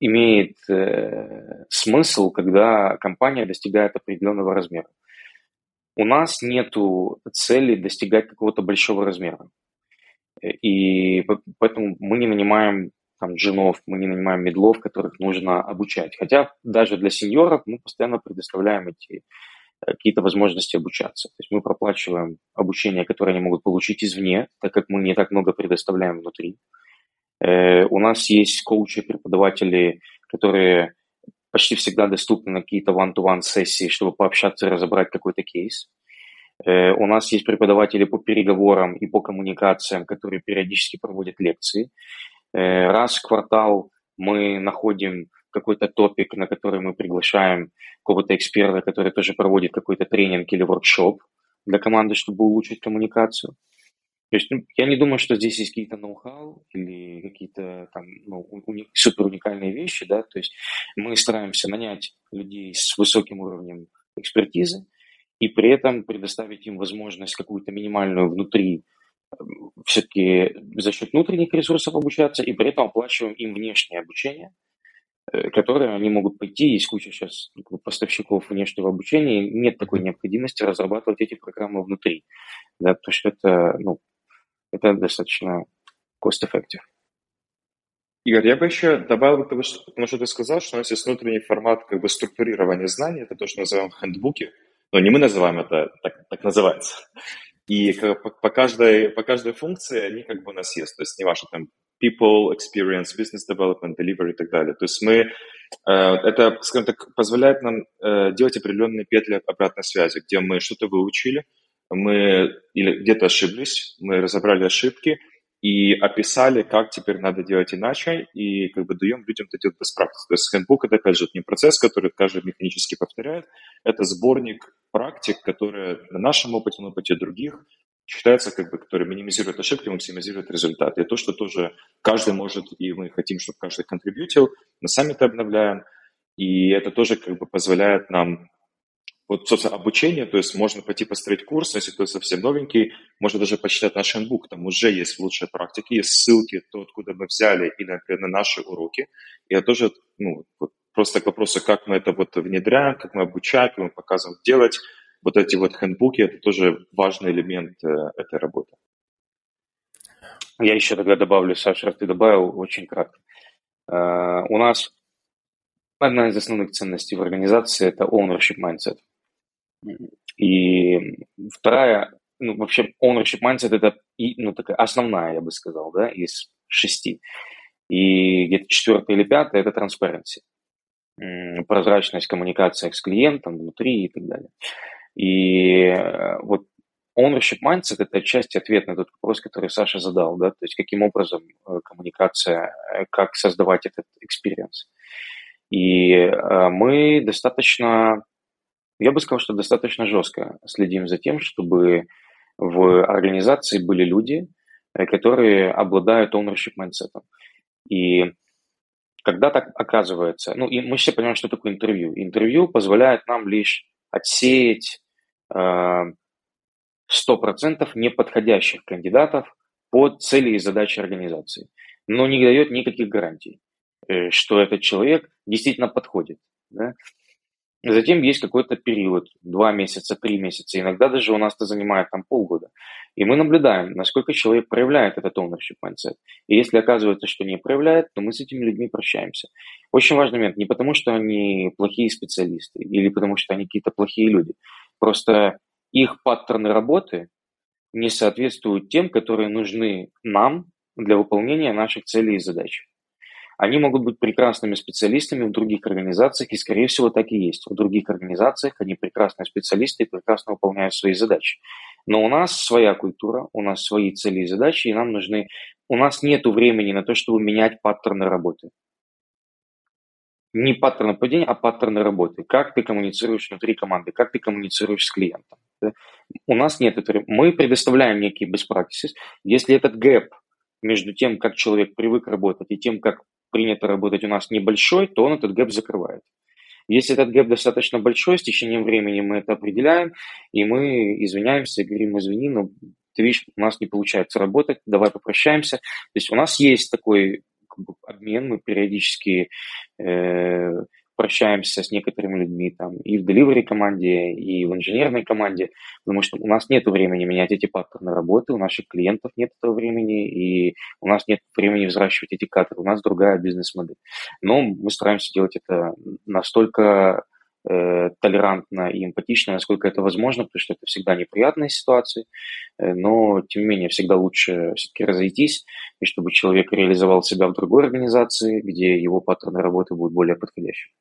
имеет э, смысл, когда компания достигает определенного размера. У нас нет цели достигать какого-то большого размера. И поэтому мы не нанимаем там, джинов, мы не нанимаем медлов, которых нужно обучать. Хотя даже для сеньоров мы постоянно предоставляем эти э, какие-то возможности обучаться. То есть мы проплачиваем обучение, которое они могут получить извне, так как мы не так много предоставляем внутри. Э, у нас есть коучи, преподаватели, которые почти всегда доступны на какие-то one-to-one сессии, чтобы пообщаться и разобрать какой-то кейс. Э, у нас есть преподаватели по переговорам и по коммуникациям, которые периодически проводят лекции. Э, раз в квартал мы находим какой-то топик, на который мы приглашаем какого-то эксперта, который тоже проводит какой-то тренинг или воркшоп для команды, чтобы улучшить коммуникацию. То есть ну, я не думаю, что здесь есть какие-то ноу-хау или какие-то там ну, уни- супер уникальные вещи, да, то есть мы стараемся нанять людей с высоким уровнем экспертизы и при этом предоставить им возможность какую-то минимальную внутри эм, все-таки за счет внутренних ресурсов обучаться, и при этом оплачиваем им внешнее обучение, э, которое они могут пойти. Есть куча сейчас поставщиков внешнего обучения, нет такой необходимости разрабатывать эти программы внутри, да, потому что это, ну, это достаточно cost-effective. Игорь, я бы еще добавил, потому что, потому что ты сказал, что у нас есть внутренний формат как бы структурирования знаний, это то, что называем хендбуки, но не мы называем это, так, так называется. И по, по, каждой, по каждой функции они как бы у нас есть, то есть не ваши там people, experience, business development, delivery и так далее. То есть мы, э, это, скажем так, позволяет нам э, делать определенные петли обратной связи, где мы что-то выучили, мы или где-то ошиблись, мы разобрали ошибки и описали, как теперь надо делать иначе, и как бы даем людям это делать без практики. То есть хендбук это, опять же, не процесс, который каждый механически повторяет, это сборник практик, которые на нашем опыте, на опыте других считается, как бы, который минимизирует ошибки, максимизирует результат. И то, что тоже каждый может, и мы хотим, чтобы каждый контрибьютил, мы сами это обновляем, и это тоже как бы позволяет нам вот, собственно, обучение, то есть можно пойти построить курс, если кто совсем новенький, можно даже почитать наш инбук, там уже есть лучшие практики, есть ссылки, то, откуда мы взяли, и, например, на наши уроки. И это тоже, ну, вот, просто к вопросу, как мы это вот внедряем, как мы обучаем, как мы показываем делать, вот эти вот хендбуки, это тоже важный элемент э, этой работы. Я еще тогда добавлю, Саша, ты добавил очень кратко. Э, у нас одна из основных ценностей в организации – это ownership mindset. И вторая, ну, вообще, ownership mindset – это ну, такая основная, я бы сказал, да, из шести. И где-то четвертая или пятая – это transparency. Прозрачность в коммуникациях с клиентом, внутри и так далее. И э, вот ownership mindset – это отчасти ответ на тот вопрос, который Саша задал, да, то есть каким образом э, коммуникация, э, как создавать этот experience. И мы достаточно, я бы сказал, что достаточно жестко следим за тем, чтобы в организации были люди, которые обладают ownership mindset. И когда так оказывается, ну и мы все понимаем, что такое интервью. Интервью позволяет нам лишь отсеять э, сто процентов неподходящих кандидатов под цели и задачи организации, но не дает никаких гарантий, э, что этот человек действительно подходит. Да? Затем есть какой-то период, два месяца, три месяца, иногда даже у нас это занимает там полгода. И мы наблюдаем, насколько человек проявляет этот ownership mindset. И если оказывается, что не проявляет, то мы с этими людьми прощаемся. Очень важный момент, не потому что они плохие специалисты или потому что они какие-то плохие люди. Просто их паттерны работы не соответствуют тем, которые нужны нам для выполнения наших целей и задач. Они могут быть прекрасными специалистами в других организациях, и, скорее всего, так и есть. В других организациях они прекрасные специалисты и прекрасно выполняют свои задачи. Но у нас своя культура, у нас свои цели и задачи, и нам нужны... У нас нет времени на то, чтобы менять паттерны работы. Не паттерны поведения, а паттерны работы. Как ты коммуницируешь внутри команды, как ты коммуницируешь с клиентом. У нас нет этого. Мы предоставляем некие best practices. Если этот gap между тем, как человек привык работать, и тем, как принято работать у нас небольшой, то он этот gap закрывает. Если этот gap достаточно большой, с течением времени мы это определяем, и мы извиняемся, говорим, извини, но ты видишь, у нас не получается работать, давай попрощаемся. То есть у нас есть такой как бы, обмен, мы периодически э, прощаемся с некоторыми людьми там и в delivery команде, и в инженерной команде, потому что у нас нет времени менять эти паттерны работы, у наших клиентов нет этого времени, и у нас нет времени взращивать эти кадры, у нас другая бизнес-модель. Но мы стараемся делать это настолько толерантно и эмпатично, насколько это возможно, потому что это всегда неприятные ситуации, э, но, тем не менее, всегда лучше все-таки разойтись, и чтобы человек реализовал себя в другой организации, где его паттерны работы будут более подходящими.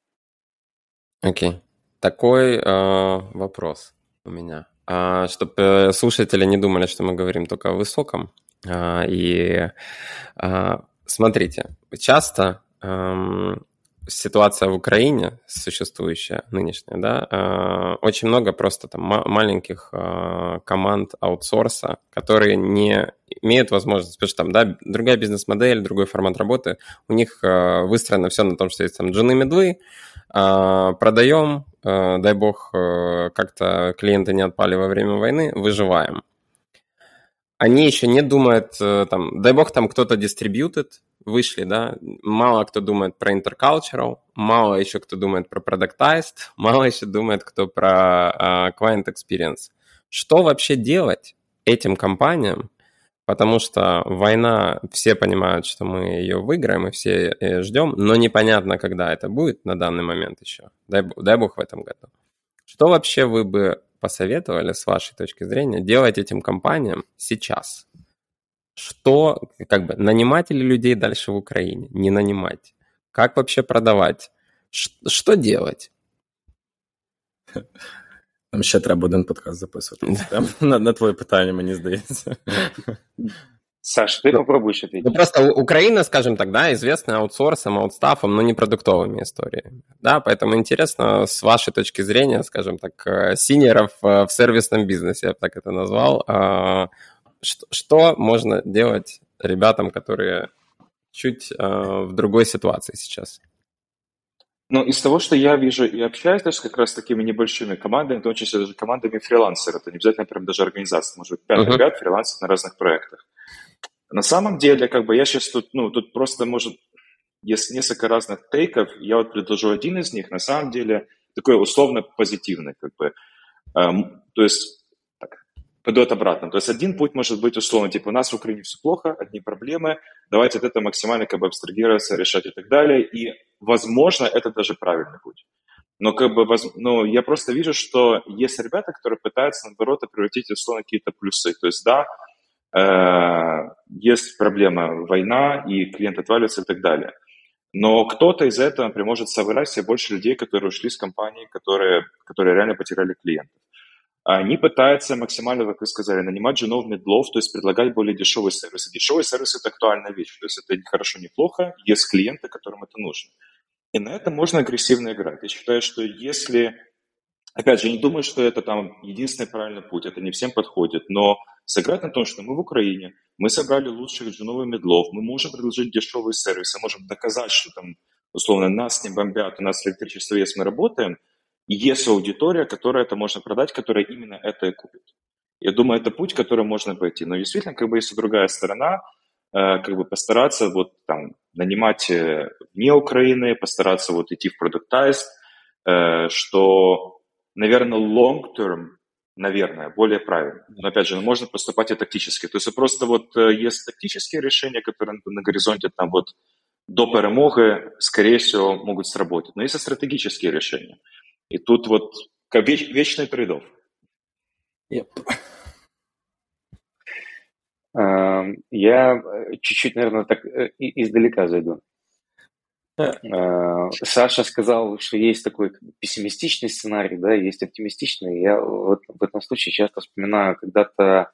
Окей. Такой э, вопрос у меня. А, чтобы э, слушатели не думали, что мы говорим только о высоком. А, и а, смотрите, часто а, ситуация в Украине существующая, нынешняя, да, а, очень много просто там маленьких а, команд аутсорса, которые не имеют возможность, потому что там, да, другая бизнес-модель, другой формат работы, у них а, выстроено все на том, что есть там джины-медлы, а, продаем, дай бог, как-то клиенты не отпали во время войны, выживаем. Они еще не думают, э, там, дай бог, там кто-то дистрибьютит, вышли, да, мало кто думает про intercultural, мало еще кто думает про productized, мало еще думает кто про client experience. Что вообще делать этим компаниям, потому что война, все понимают, что мы ее выиграем, и все ждем, но непонятно, когда это будет на данный момент еще. Дай, дай бог в этом году. Что вообще вы бы посоветовали, с вашей точки зрения, делать этим компаниям сейчас? Что, как бы, нанимать ли людей дальше в Украине? Не нанимать? Как вообще продавать? Ш- что делать? Нам ще треба один подкаст записувати. на, на твоє питання, мені здається. Саш, ты ну, попробуешь ответить. Ну, просто Украина, скажем так, да, известна аутсорсом, аутстафом, но не продуктовыми историями. Да, поэтому интересно, с вашей точки зрения, скажем так, э, синеров э, в сервисном бизнесе, я бы так это назвал, а, что, что можно делать ребятам, которые чуть э, в другой ситуации сейчас? Ну, из того, что я вижу и общаюсь даже как раз с такими небольшими командами, в том числе даже командами фрилансеров, это не обязательно прям даже организация, может быть, 5 uh-huh. ребят фрилансеров на разных проектах. На самом деле, как бы я сейчас тут, ну, тут просто, может, есть несколько разных тейков. Я вот предложу один из них. На самом деле такой условно позитивный, как бы. Эм, то есть пойду от обратно. То есть один путь может быть условно, типа, у нас в Украине все плохо, одни проблемы, давайте от этого максимально как бы абстрагироваться, решать и так далее. И, возможно, это даже правильный путь. Но как бы, ну, я просто вижу, что есть ребята, которые пытаются, наоборот, превратить условно какие-то плюсы. То есть, да, э, есть проблема война, и клиент отваливается и так далее. Но кто-то из этого, например, может собрать себе больше людей, которые ушли с компании, которые, которые реально потеряли клиентов. Они пытаются максимально, как вы сказали, нанимать женов, медлов, то есть предлагать более дешевые сервисы. Дешевые сервисы – это актуальная вещь, то есть это не хорошо, не плохо, есть клиенты, которым это нужно. И на это можно агрессивно играть. Я считаю, что если... Опять же, я не думаю, что это там единственный правильный путь, это не всем подходит, но сыграть на том, что мы в Украине, мы собрали лучших женов и медлов, мы можем предложить дешевые сервисы, можем доказать, что там, условно, нас не бомбят, у нас электричество есть, мы работаем – есть аудитория, которая это можно продать, которая именно это и купит. Я думаю, это путь, который можно пойти. Но действительно, как бы есть и другая сторона, э, как бы постараться вот там нанимать э, вне Украины, постараться вот идти в продуктайз, э, что, наверное, long term, наверное, более правильно. Но опять же, можно поступать и тактически. То есть просто вот есть тактические решения, которые на горизонте там вот до перемоги, скорее всего, могут сработать. Но есть и стратегические решения. И тут вот как веч, вечный трейдов. Yep. Uh, я э, чуть-чуть, наверное, так э, издалека зайду. Uh, Саша сказал, что есть такой пессимистичный сценарий, да, есть оптимистичный. Я вот в этом случае часто вспоминаю, когда-то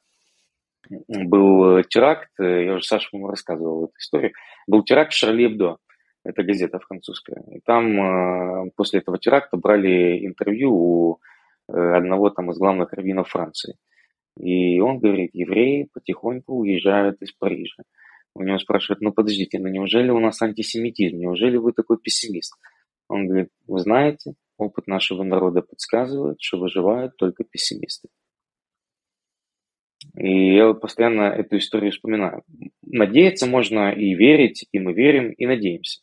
был теракт, я уже Саша ему рассказывал эту историю, был теракт в Шарли Эбдо это газета французская. И там э, после этого теракта брали интервью у э, одного там из главных раввинов Франции. И он говорит, евреи потихоньку уезжают из Парижа. У него спрашивают, ну подождите, ну неужели у нас антисемитизм, неужели вы такой пессимист? Он говорит, вы знаете, опыт нашего народа подсказывает, что выживают только пессимисты. И я постоянно эту историю вспоминаю. Надеяться можно и верить, и мы верим, и надеемся.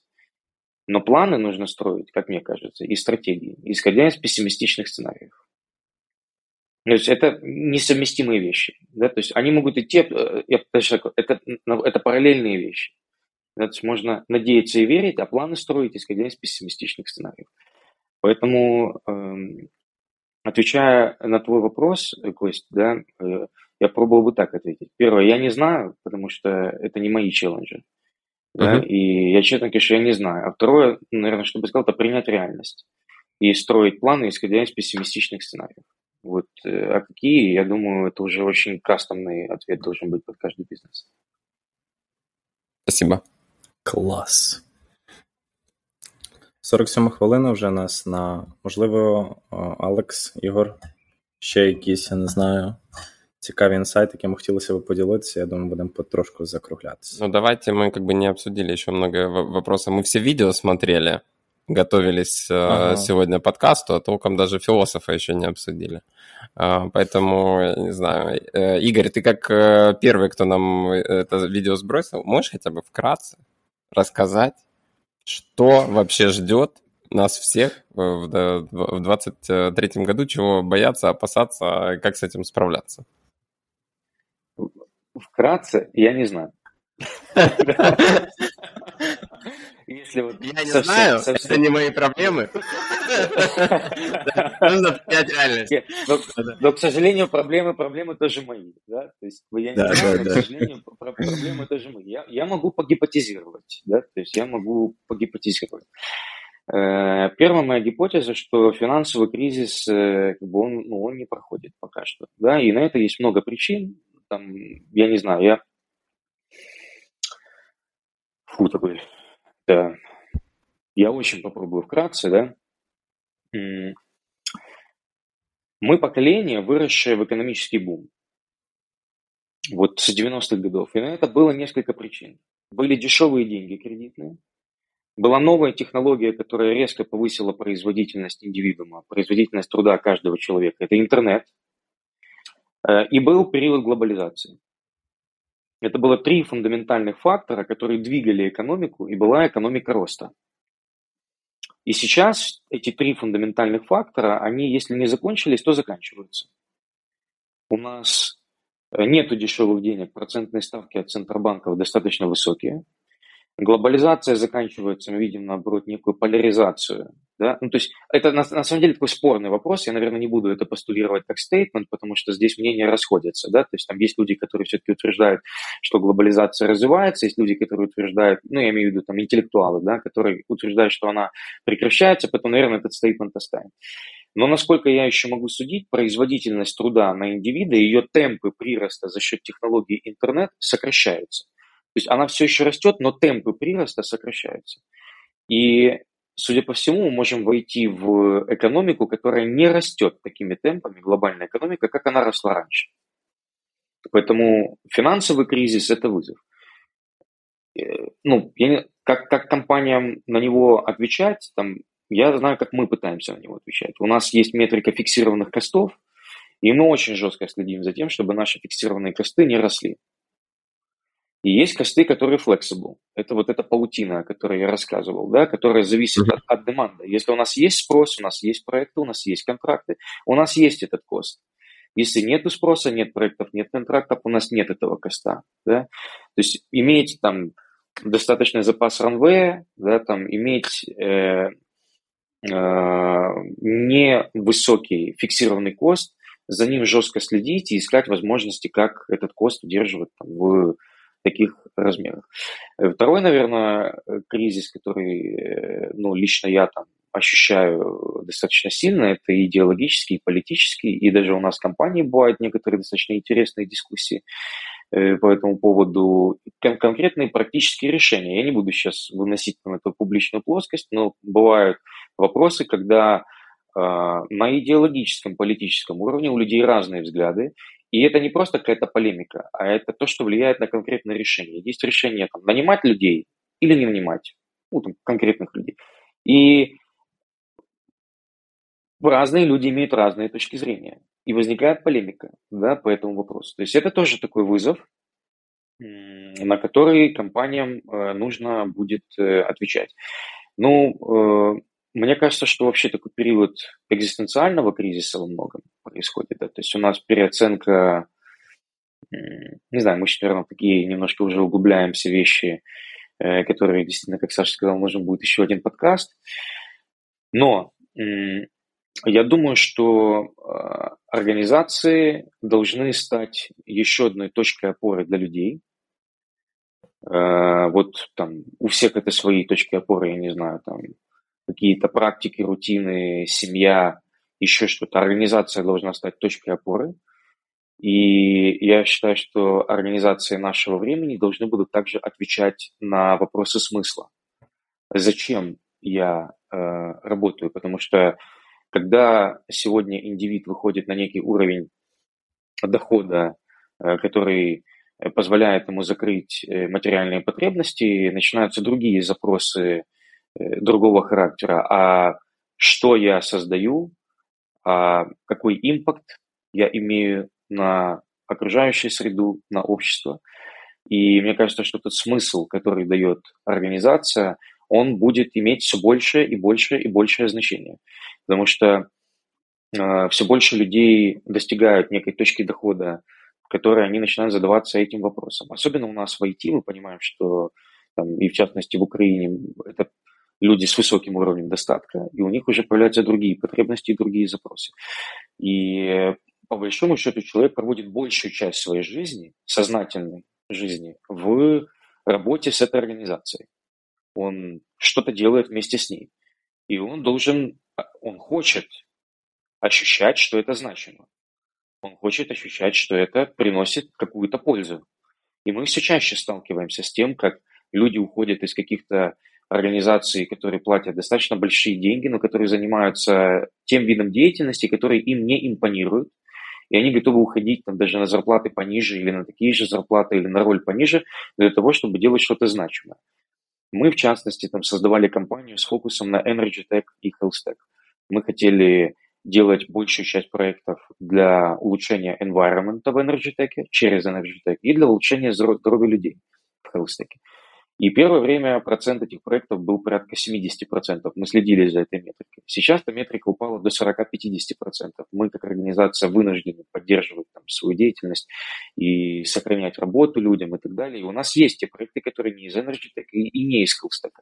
Но планы нужно строить, как мне кажется, и стратегии, исходя из пессимистичных сценариев. То есть это несовместимые вещи. Да? То есть они могут идти, э, я, это, это параллельные вещи. Да? То есть можно надеяться и верить, а планы строить, исходя из пессимистичных сценариев. Поэтому, эм, отвечая на твой вопрос, Кость, да, э, я пробовал бы так ответить. Первое, я не знаю, потому что это не мои челленджи. Да? Uh-huh. И я, честно говоря, я не знаю. А второе, наверное, что бы сказал, это принять реальность и строить планы, исходя из пессимистичных сценариев. Вот, э, а какие, я думаю, это уже очень кастомный ответ должен быть под каждый бизнес. Спасибо. Клас. 47 хвилина вже нас на можливо, Алекс, Ігор, ще якісь, я не знаю, цікаві інсайти, якими хотілося бы поделиться. Я думаю, будем потрошку закругляться. Ну, давайте мы как бы не обсудили еще много вопросов. Мы все видео смотрели, готовились э, ага. сегодня к подкасту, а толком даже философа еще не обсудили. А, поэтому, я не знаю, э, Игорь, ты как э, первый, кто нам это видео сбросил, можешь хотя бы вкратце рассказать, что вообще ждет нас всех в 2023 году, чего бояться, опасаться, как с этим справляться? Вкратце, я не знаю. Если вот я не совсем, знаю, совсем... это не мои проблемы. Нужно принять реальность. Но, к сожалению, проблемы, проблемы тоже мои. Да? То есть я не знаю, к сожалению, проблемы тоже мои. Я, я могу погипотизировать. Да? То есть я могу погипотизировать. Э, первая моя гипотеза, что финансовый кризис, э, как бы он, ну, он не проходит пока что. Да? И на это есть много причин там, я не знаю, я... Фу, такой, да. Я очень попробую вкратце, да. Мы поколение, выросшее в экономический бум. Вот с 90-х годов. И на это было несколько причин. Были дешевые деньги кредитные, была новая технология, которая резко повысила производительность индивидуума, производительность труда каждого человека. Это интернет, и был период глобализации. это было три фундаментальных фактора, которые двигали экономику, и была экономика роста. И сейчас эти три фундаментальных фактора, они, если не закончились, то заканчиваются. У нас э, нет дешевых денег, процентные ставки от центробанков достаточно высокие. Глобализация заканчивается, мы видим, наоборот, некую поляризацию. Да? Ну, то есть это на, на самом деле такой спорный вопрос, я, наверное, не буду это постулировать как стейтмент, потому что здесь мнения расходятся. Да? То есть там есть люди, которые все-таки утверждают, что глобализация развивается, есть люди, которые утверждают, ну, я имею в виду там интеллектуалы, да, которые утверждают, что она прекращается, поэтому, наверное, этот стейтмент оставим. Но насколько я еще могу судить, производительность труда на индивида, ее темпы прироста за счет технологий интернет сокращаются. То есть она все еще растет, но темпы прироста сокращаются. И, судя по всему, мы можем войти в экономику, которая не растет такими темпами, глобальная экономика, как она росла раньше. Поэтому финансовый кризис – это вызов. Э, ну, я не, как, как компаниям на него отвечать, там, я знаю, как мы пытаемся на него отвечать. У нас есть метрика фиксированных костов, и мы очень жестко следим за тем, чтобы наши фиксированные косты не росли. И есть косты, которые flexible. Это вот эта паутина, о которой я рассказывал, да, которая зависит от, от деманда. Если у нас есть спрос, у нас есть проекты, у нас есть контракты, у нас есть этот кост. Если нет спроса, нет проектов, нет контрактов, у нас нет этого коста. Да? То есть иметь там достаточный запас ранвея, да, там, иметь э, э, невысокий фиксированный кост, за ним жестко следить и искать возможности, как этот кост удерживать там, в таких размерах. Э, второй, наверное, э, кризис, который, э, ну, лично я там ощущаю достаточно сильно, это идеологический, политический, и даже у нас в компании бывают некоторые достаточно интересные дискуссии по этому поводу, кон- конкретные практические решения. Я не буду сейчас выносить на эту публичную плоскость, но бывают вопросы, когда э, на идеологическом, политическом уровне у людей разные взгляды, и это не просто какая-то полемика, а это то, что влияет на конкретное решение. Есть решение там, нанимать людей или не нанимать, ну, там, конкретных людей. И разные люди имеют разные точки зрения. И возникает полемика да, по этому вопросу. То есть это тоже такой вызов, на который компаниям э, нужно будет э, отвечать. Ну, э, мне кажется, что вообще такой период экзистенциального кризиса во многом происходит. Да? То есть у нас переоценка, не знаю, мы наверное, такие немножко уже углубляемся вещи, э, которые действительно, как Саша сказал, нужен будет еще один подкаст. Но я думаю, что а, организации должны стать еще одной точкой опоры для людей. Э, вот там у всех это свои точки опоры, я не знаю, там какие-то практики, рутины, семья, еще что-то. Организация должна стать точкой опоры. И я считаю, что организации нашего времени должны будут также отвечать на вопросы смысла. Зачем я э, работаю? Потому что когда сегодня индивид выходит на некий уровень дохода, э, который позволяет ему закрыть э, материальные потребности, начинаются другие запросы другого характера, а что я создаю, а какой импакт я имею на окружающую среду, на общество. И мне кажется, что тот смысл, который дает организация, он будет иметь все больше и больше и большее значение. Потому что э, все больше людей достигают некой точки дохода, в которой они начинают задаваться этим вопросом. Особенно у нас в IT мы понимаем, что там, и в частности в Украине это люди с высоким уровнем достатка, и у них уже появляются другие потребности и другие запросы. И по большому счету человек проводит большую часть своей жизни, сознательной жизни, в работе с этой организацией. Он что-то делает вместе с ней. И он должен, он хочет ощущать, что это значимо. Он хочет ощущать, что это приносит какую-то пользу. И мы все чаще сталкиваемся с тем, как люди уходят из каких-то организации, которые платят достаточно большие деньги, но которые занимаются тем видом деятельности, который им не импонирует, и они готовы уходить там, даже на зарплаты пониже или на такие же зарплаты или на роль пониже для того, чтобы делать что-то значимое. Мы, в частности, там, создавали компанию с фокусом на Energy Tech и Health Tech. Мы хотели делать большую часть проектов для улучшения environment в Energy Tech через Energy Tech и для улучшения здоровья людей в Health Tech. И первое время процент этих проектов был порядка 70%. Мы следили за этой метрикой. Сейчас эта метрика упала до 40-50%. Мы, как организация, вынуждены поддерживать там, свою деятельность и сохранять работу людям и так далее. И у нас есть те проекты, которые не из Energy и, и не из Skillstack.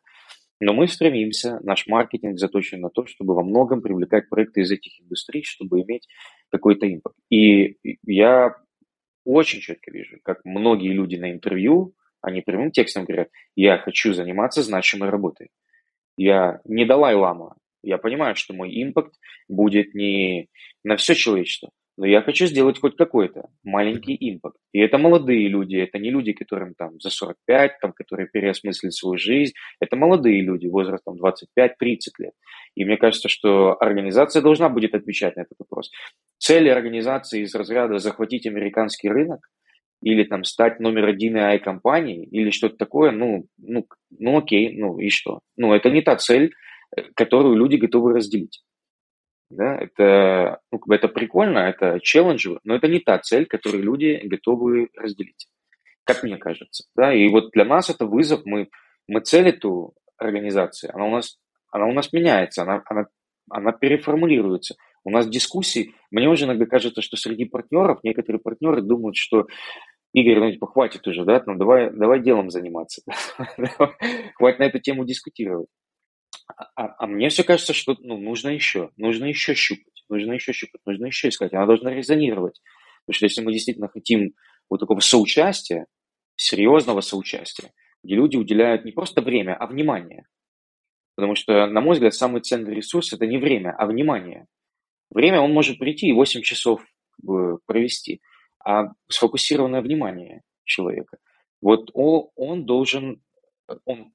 Но мы стремимся, наш маркетинг заточен на то, чтобы во многом привлекать проекты из этих индустрий, чтобы иметь какой-то импакт. И я очень четко вижу, как многие люди на интервью, они прямым текстом говорят, я хочу заниматься значимой работой. Я не Далай-Лама. Я понимаю, что мой импакт будет не на все человечество, но я хочу сделать хоть какой-то маленький импакт. И это молодые люди, это не люди, которым там за 45, там, которые переосмыслили свою жизнь. Это молодые люди возрастом 25-30 лет. И мне кажется, что организация должна будет отвечать на этот вопрос. Цели организации из разряда захватить американский рынок или там стать номер один AI-компанией или что-то такое, ну, ну, ну окей, ну и что? Ну, это не та цель, которую люди готовы разделить. Да, это, ну, это прикольно, это челленджево, но это не та цель, которую люди готовы разделить, как мне кажется. Да? И вот для нас это вызов, мы, мы цель эту организации, она у нас, она у нас меняется, она, она, она переформулируется. У нас дискуссии, мне уже иногда кажется, что среди партнеров некоторые партнеры думают, что Игорь, ну типа хватит уже, да, ну давай, давай делом заниматься, хватит на эту тему дискутировать. А, а мне все кажется, что ну, нужно еще, нужно еще щупать, нужно еще щупать, нужно еще искать, она должна резонировать. Потому что если мы действительно хотим вот такого соучастия, серьезного соучастия, где люди уделяют не просто время, а внимание. Потому что, на мой взгляд, самый ценный ресурс – это не время, а внимание. Время он может прийти и 8 часов провести, а сфокусированное внимание человека. Вот он, он должен, он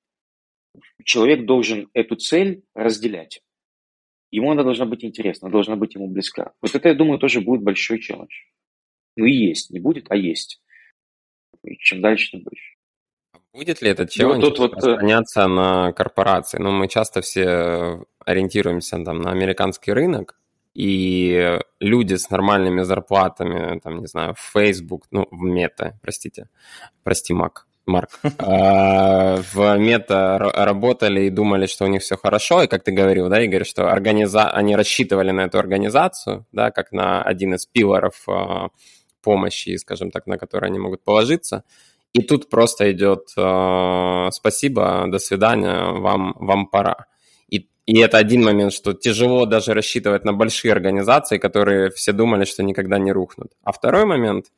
человек должен эту цель разделять. Ему она должна быть интересна, должна быть ему близка. Вот это, я думаю, тоже будет большой челлендж. Ну и есть, не будет, а есть. И чем дальше, тем больше. Будет ли этот челлендж ну, вот, распространяться на корпорации? Ну, мы часто все ориентируемся там, на американский рынок, и люди с нормальными зарплатами, там, не знаю, в Facebook, ну, в Мета, простите, прости, Мак, Марк, а, в мета работали и думали, что у них все хорошо, и как ты говорил, да, Игорь, что организа... они рассчитывали на эту организацию, да, как на один из пилоров а, помощи, скажем так, на который они могут положиться, и тут просто идет а, спасибо, до свидания, вам, вам пора. И, это один момент, что тяжело даже рассчитывать на большие организации, которые все думали, что никогда не рухнут. А второй момент –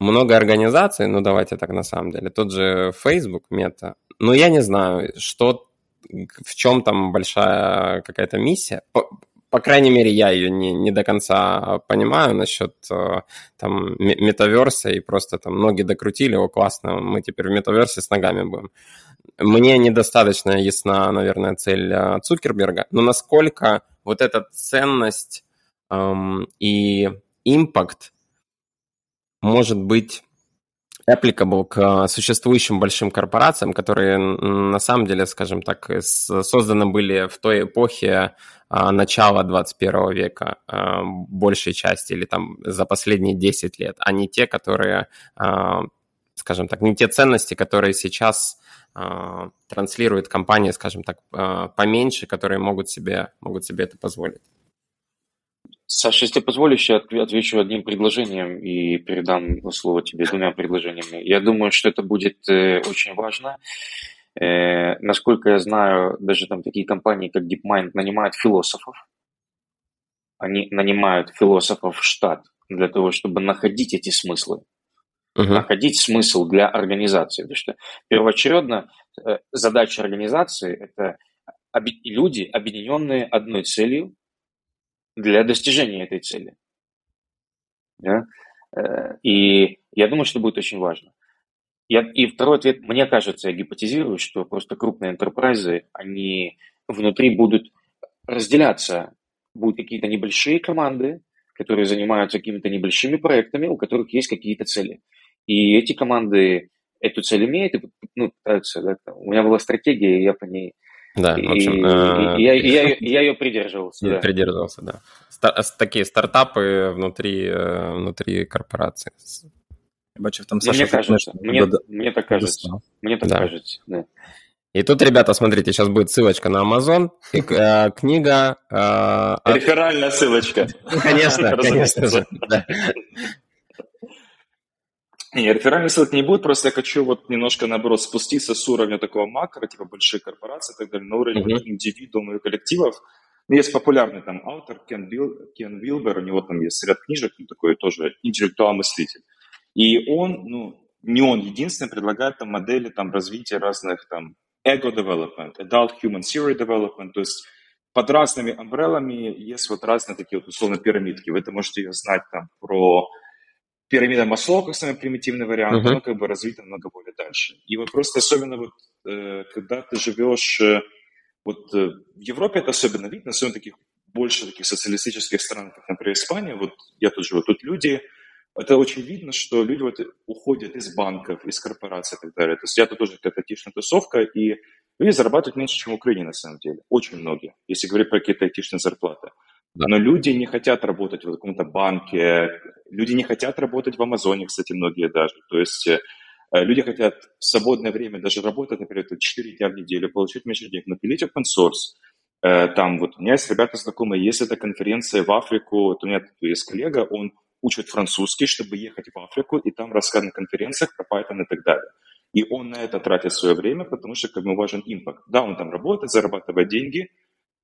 много организаций, ну давайте так на самом деле, тот же Facebook, Мета, ну я не знаю, что, в чем там большая какая-то миссия. По, по крайней мере, я ее не, не до конца понимаю насчет э, там метаверса и просто там ноги докрутили, о, классно, мы теперь в метаверсе с ногами будем. Мне недостаточно ясна, наверное, цель э, Цукерберга, но насколько вот эта ценность эм, и импакт может быть applicable к существующим большим корпорациям, которые на самом деле, скажем так, созданы были в той эпохе а, начала 21 века, а, большей части, или там за последние 10 лет, а не те, которые, скажем так, не те ценности, которые сейчас транслируют компании, скажем так, поменьше, которые могут себе, могут себе это позволить. Саша, если позволишь, я отвечу одним предложением и передам слово тебе двумя предложениями. Я думаю, что это будет э, очень важно. Э, насколько я знаю, даже там такие компании, как DeepMind, нанимают философов. Они нанимают философов в штат для того, чтобы находить эти смыслы. Uh-huh. Находить смысл для организации. Потому что первоочередно э, задача организации – это люди, объединенные одной целью, для достижения этой цели. Да? Э, и я думаю, что будет очень важно. Я, и второй ответ, мне кажется, я гипотезирую, что просто крупные enterprise, они внутри будут разделяться. Будут какие-то небольшие команды, которые занимаются какими-то небольшими проектами, у которых есть какие-то цели. И эти команды эту цель имеют и ну, пытаются. Да, у меня была стратегия, я по ней Да, в общем... Э... Я, я, я ее придерживался, да. Придерживался, да. Стар- такие стартапы внутри, э, внутри корпорации. Бачив, там Саша, мне кажется, мне, мне так кажется. Мне так да. кажется, да. И тут, ребята, смотрите, сейчас будет ссылочка на Amazon, и, э, книга... Э, Реферальная ссылочка. Конечно, конечно же. Не, реферальных ссылок не будет, просто я хочу вот немножко, наоборот, спуститься с уровня такого макро, типа больших корпораций и так далее, на уровень uh-huh. индивидуумов и коллективов. Ну, есть популярный там автор Кен, Билл, Кен Вилбер, у него там есть ряд книжек, он такой тоже интеллектуал-мыслитель. И он, ну, не он единственный, предлагает там модели там развития разных там ego development, adult human theory development, то есть под разными амбреллами есть вот разные такие вот условно пирамидки. Вы это можете ее знать там про пирамида Маслоу, как самый примитивный вариант, uh-huh. но как бы развита много более дальше. И вот просто особенно вот, э, когда ты живешь, э, вот э, в Европе это особенно видно, особенно таких больше таких социалистических стран, как, например, Испания, вот я тут живу, тут люди, это очень видно, что люди вот уходят из банков, из корпораций и так далее. То есть я тут тоже какая-то айтишная тусовка, и люди зарабатывают меньше, чем в Украине на самом деле. Очень многие, если говорить про какие-то айтишные зарплаты. Да. Но люди не хотят работать в каком-то банке, люди не хотят работать в Амазоне, кстати, многие даже. То есть э, люди хотят в свободное время даже работать, например, 4 дня в неделю, получить меньше денег, напилить open source. Э, там вот у меня есть ребята знакомые, есть эта конференция в Африку, вот у меня есть коллега, он учит французский, чтобы ехать в Африку и там рассказывать на конференциях про Python и так далее. И он на это тратит свое время, потому что как бы важен импакт. Да, он там работает, зарабатывает деньги,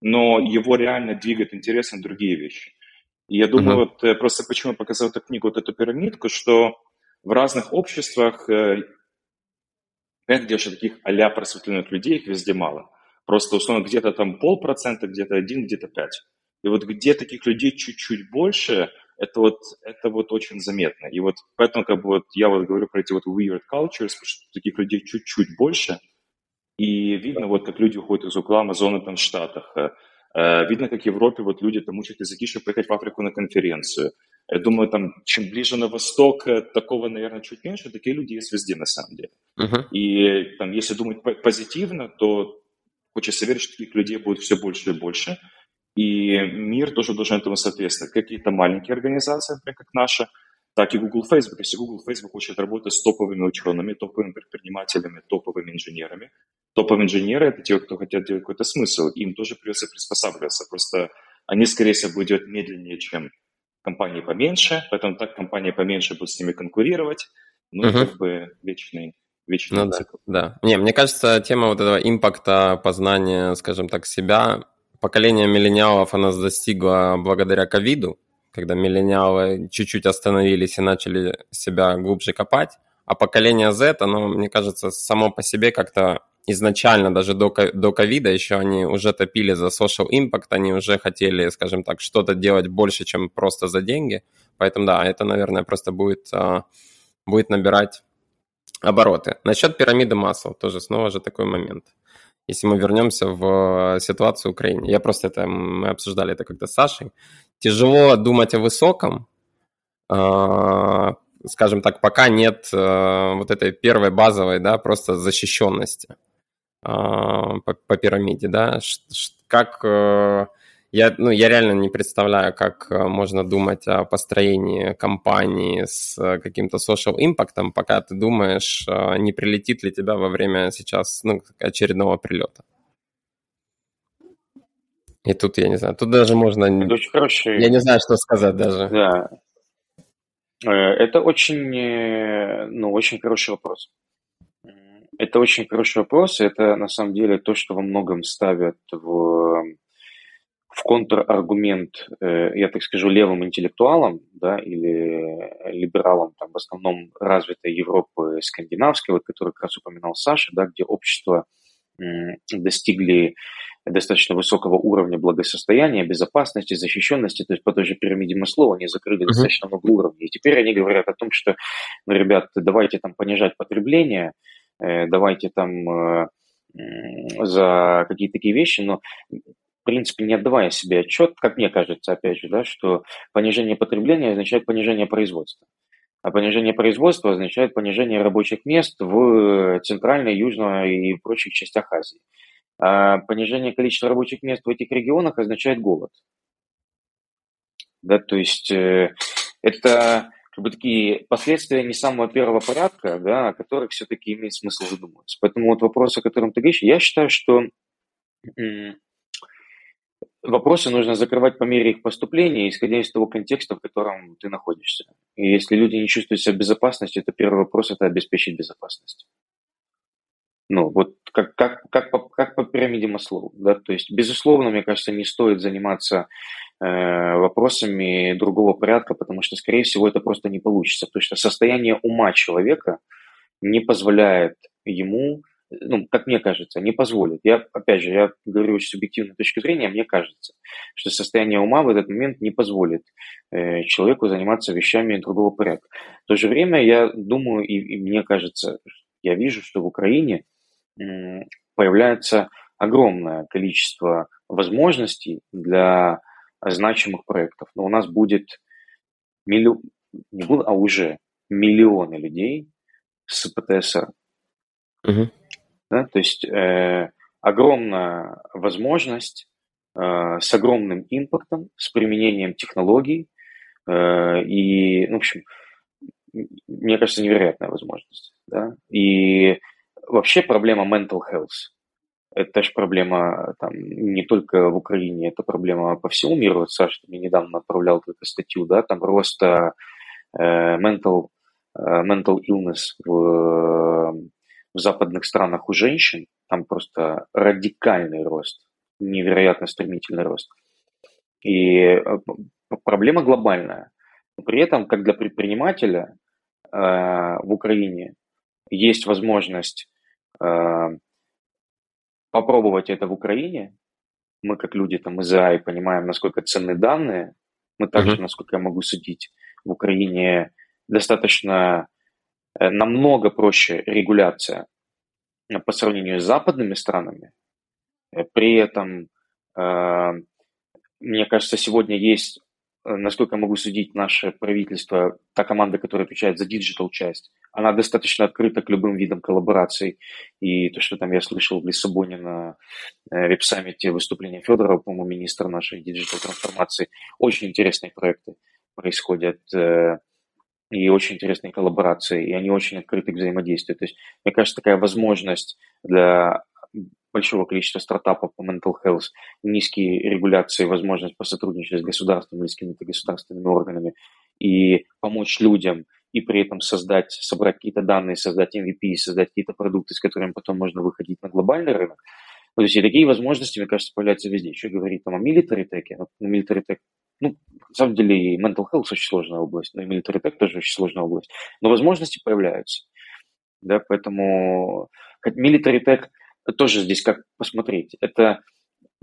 но его реально двигают интересно другие вещи. И я думаю, uh-huh. вот э, просто почему я показал эту книгу, вот эту пирамидку, что в разных обществах, э, где же таких а-ля просветленных людей, их везде мало. Просто, условно, где-то там полпроцента, где-то один, где-то пять. И вот где таких людей чуть-чуть больше, это вот, это вот очень заметно. И вот поэтому как бы вот я вот говорю про эти вот weird cultures, потому что таких людей чуть-чуть больше – и видно, вот как люди уходят из угла Амазона там в Штатах. Э, видно, как в Европе вот люди там учат языки, чтобы поехать в Африку на конференцию. Я думаю, там, чем ближе на восток, э, такого, наверное, чуть меньше. Такие люди есть везде, на самом деле. Uh-huh. И там, если думать позитивно, то хочется верить, что таких людей будет все больше и больше. И мир тоже должен этому соответствовать. Какие-то маленькие организации, например, как наша, так и Google, Facebook. Если Google, Facebook хочет работать с топовыми учеными, топовыми предпринимателями, топовыми инженерами, топовые инженеры – это те, кто хотят делать какой-то смысл. Им тоже придется приспосабливаться. Просто они, скорее всего, будут делать медленнее, чем компании поменьше, поэтому так компании поменьше будут с ними конкурировать. Ну, угу. как бы вечный, вечный ну, цикл. Да, да. Не, мне кажется, тема вот этого импакта, познания, скажем так, себя, поколение миллениалов, она достигла благодаря ковиду, когда миллениалы чуть-чуть остановились и начали себя глубже копать, а поколение Z, оно, мне кажется, само по себе как-то изначально, даже до, ковида, еще они уже топили за social impact, они уже хотели, скажем так, что-то делать больше, чем просто за деньги. Поэтому да, это, наверное, просто будет, а, будет набирать обороты. Насчет пирамиды масел, тоже снова же такой момент. Если мы вернемся в ситуацию в Украине, я просто это, мы обсуждали это как-то с Сашей, тяжело думать о высоком, а, скажем так, пока нет а, вот этой первой базовой, да, просто защищенности. А, по, по пирамиде, да, как э, я, ну, я реально не представляю, как э, можно думать о построении компании с каким-то social импактом, пока ты думаешь, э, не прилетит ли тебя во время сейчас ну, очередного прилета. И тут, я не знаю, тут даже можно... Это очень хороший... Я не знаю, что сказать даже. Да. Это очень, ну, очень хороший вопрос. Это очень хороший вопрос. Это на самом деле то, что во многом ставят в, в контраргумент, э, я так скажу, левым интеллектуалам, да, или либералам, там, в основном развитой Европы скандинавской, вот, который как раз упоминал Саша, да, где общество достигли достаточно высокого уровня благосостояния, безопасности, защищенности, то есть по той же пирамиде Маслова они закрыли uh-huh. достаточно много уровней. И теперь они говорят о том, что, ну, ребят, давайте там понижать потребление, Э, давайте там э, за какие-то такие вещи, но принципе, не отдавая себе отчет, как мне кажется, опять же, да, что понижение потребления означает понижение производства. А понижение производства означает понижение рабочих мест в центральной, южной и прочих частях Азии. А понижение количества рабочих мест в этих регионах означает голод. Да, то есть э, это как бы такие последствия не самого первого порядка, да, о которых все-таки имеет смысл задумываться. Поэтому вот вопрос, о котором ты говоришь, я считаю, что вопросы нужно закрывать по мере их поступления, исходя из того контекста, в котором ты находишься. И если люди не чувствуют себя в безопасности, то первый вопрос – это обеспечить безопасность. Ну, вот как, как, как, по, как по пирамиде Маслоу, да, то есть, безусловно, мне кажется, не стоит заниматься э, вопросами другого порядка, потому что, скорее всего, это просто не получится, потому что состояние ума человека не позволяет ему ну, как мне кажется, не позволит. Я, опять же, я говорю с субъективной точки зрения, мне кажется, что состояние ума в этот момент не позволит э, человеку заниматься вещами другого порядка. В то же время я думаю, и, и мне кажется, я вижу, что в Украине э, появляется огромное количество возможностей для значимых проектов. Но у нас будет миллион, не буду, а уже миллионы людей с ПТСР. Угу. Да? То есть э, огромная возможность э, с огромным импактом, с применением технологий. Э, и, ну, в общем, мне кажется, невероятная возможность. Да? И вообще проблема mental health – это же проблема там, не только в Украине, это проблема по всему миру. Вот Саша мне недавно отправлял какую-то статью, да, там роста э, mental, э, mental illness в в западных странах у женщин, там просто радикальный рост, невероятно стремительный рост. И э, проблема глобальная. При этом, как для предпринимателя э, в Украине есть возможность э, попробовать это в Украине. Мы, как люди там из АИ, понимаем, насколько ценны данные. Мы также, uh-huh. насколько я могу судить, в Украине достаточно намного проще регуляция э, по сравнению с западными странами. Э, при этом, мне кажется, сегодня есть, насколько я могу судить, наше правительство, та команда, которая отвечает за digital часть, она достаточно открыта к любым видам коллабораций. И то, что там я слышал в Лиссабоне на Web Summit е выступления Федорова, по-моему, министра нашей digital трансформации, очень интересные проекты происходят и очень интересные коллаборации, и они очень открыты к взаимодействию. То есть, мне кажется, такая возможность для большого количества стартапов по mental health, низкие регуляции, возможность посотрудничать с государством или с какими-то государственными органами и помочь людям, и при этом создать, собрать какие-то данные, создать MVP, создать какие-то продукты, с которыми потом можно выходить на глобальный рынок. То есть и такие возможности, мне кажется, появляются везде. Еще говорить там о military tech, ну, military tech ну, на самом деле и mental health очень сложная область, но и military tech тоже очень сложная область. Но возможности появляются. Да, поэтому military tech тоже здесь как посмотреть. Это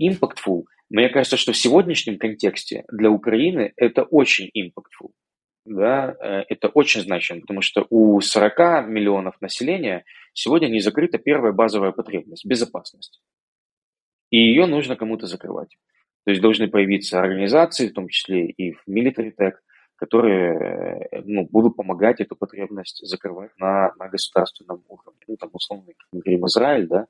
impactful. Мне кажется, что в сегодняшнем контексте для Украины это очень impactful. Да, э, это очень значимо, потому что у 40 миллионов населения сегодня не закрыта первая базовая потребность – безопасность. И ее нужно кому-то закрывать. То есть должны появиться организации, в том числе и в Military Tech, которые ну, будут помогать эту потребность закрывать на, на государственном уровне. Ну, там, условно, как мы говорим, Израиль, да,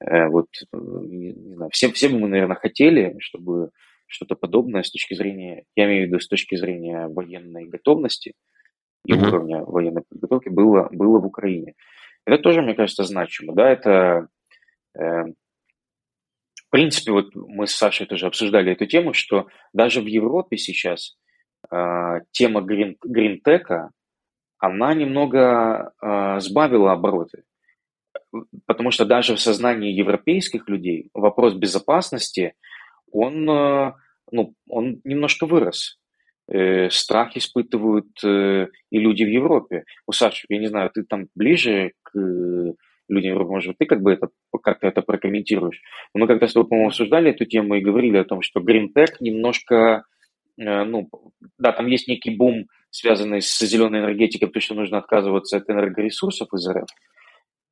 э, вот, не, не знаю, все, все бы мы, наверное, хотели, чтобы что-то подобное с точки зрения, я имею в виду с точки зрения военной готовности и mm-hmm. уровня военной подготовки было, было в Украине. Это тоже, мне кажется, значимо, да, это э, в принципе, вот мы с Сашей тоже обсуждали эту тему, что даже в Европе сейчас э, тема грин, гринтека, она немного э, сбавила обороты. Потому что даже в сознании европейских людей вопрос безопасности, он, э, ну, он немножко вырос. Э, страх испытывают э, и люди в Европе. У Саши, я не знаю, ты там ближе к людям, может, ты как бы это, как-то это прокомментируешь. Мы как-то с тобой, по-моему, обсуждали эту тему и говорили о том, что Green Tech немножко, э, ну, да, там есть некий бум, связанный с зеленой энергетикой, потому что нужно отказываться от энергоресурсов из РФ,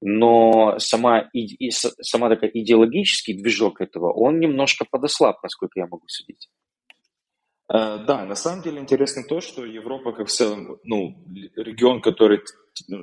но сама, и, сама такая идеологический движок этого, он немножко подослаб, насколько я могу судить. Э, да, на самом деле интересно то, что Европа как в целом, ну, регион, который ну,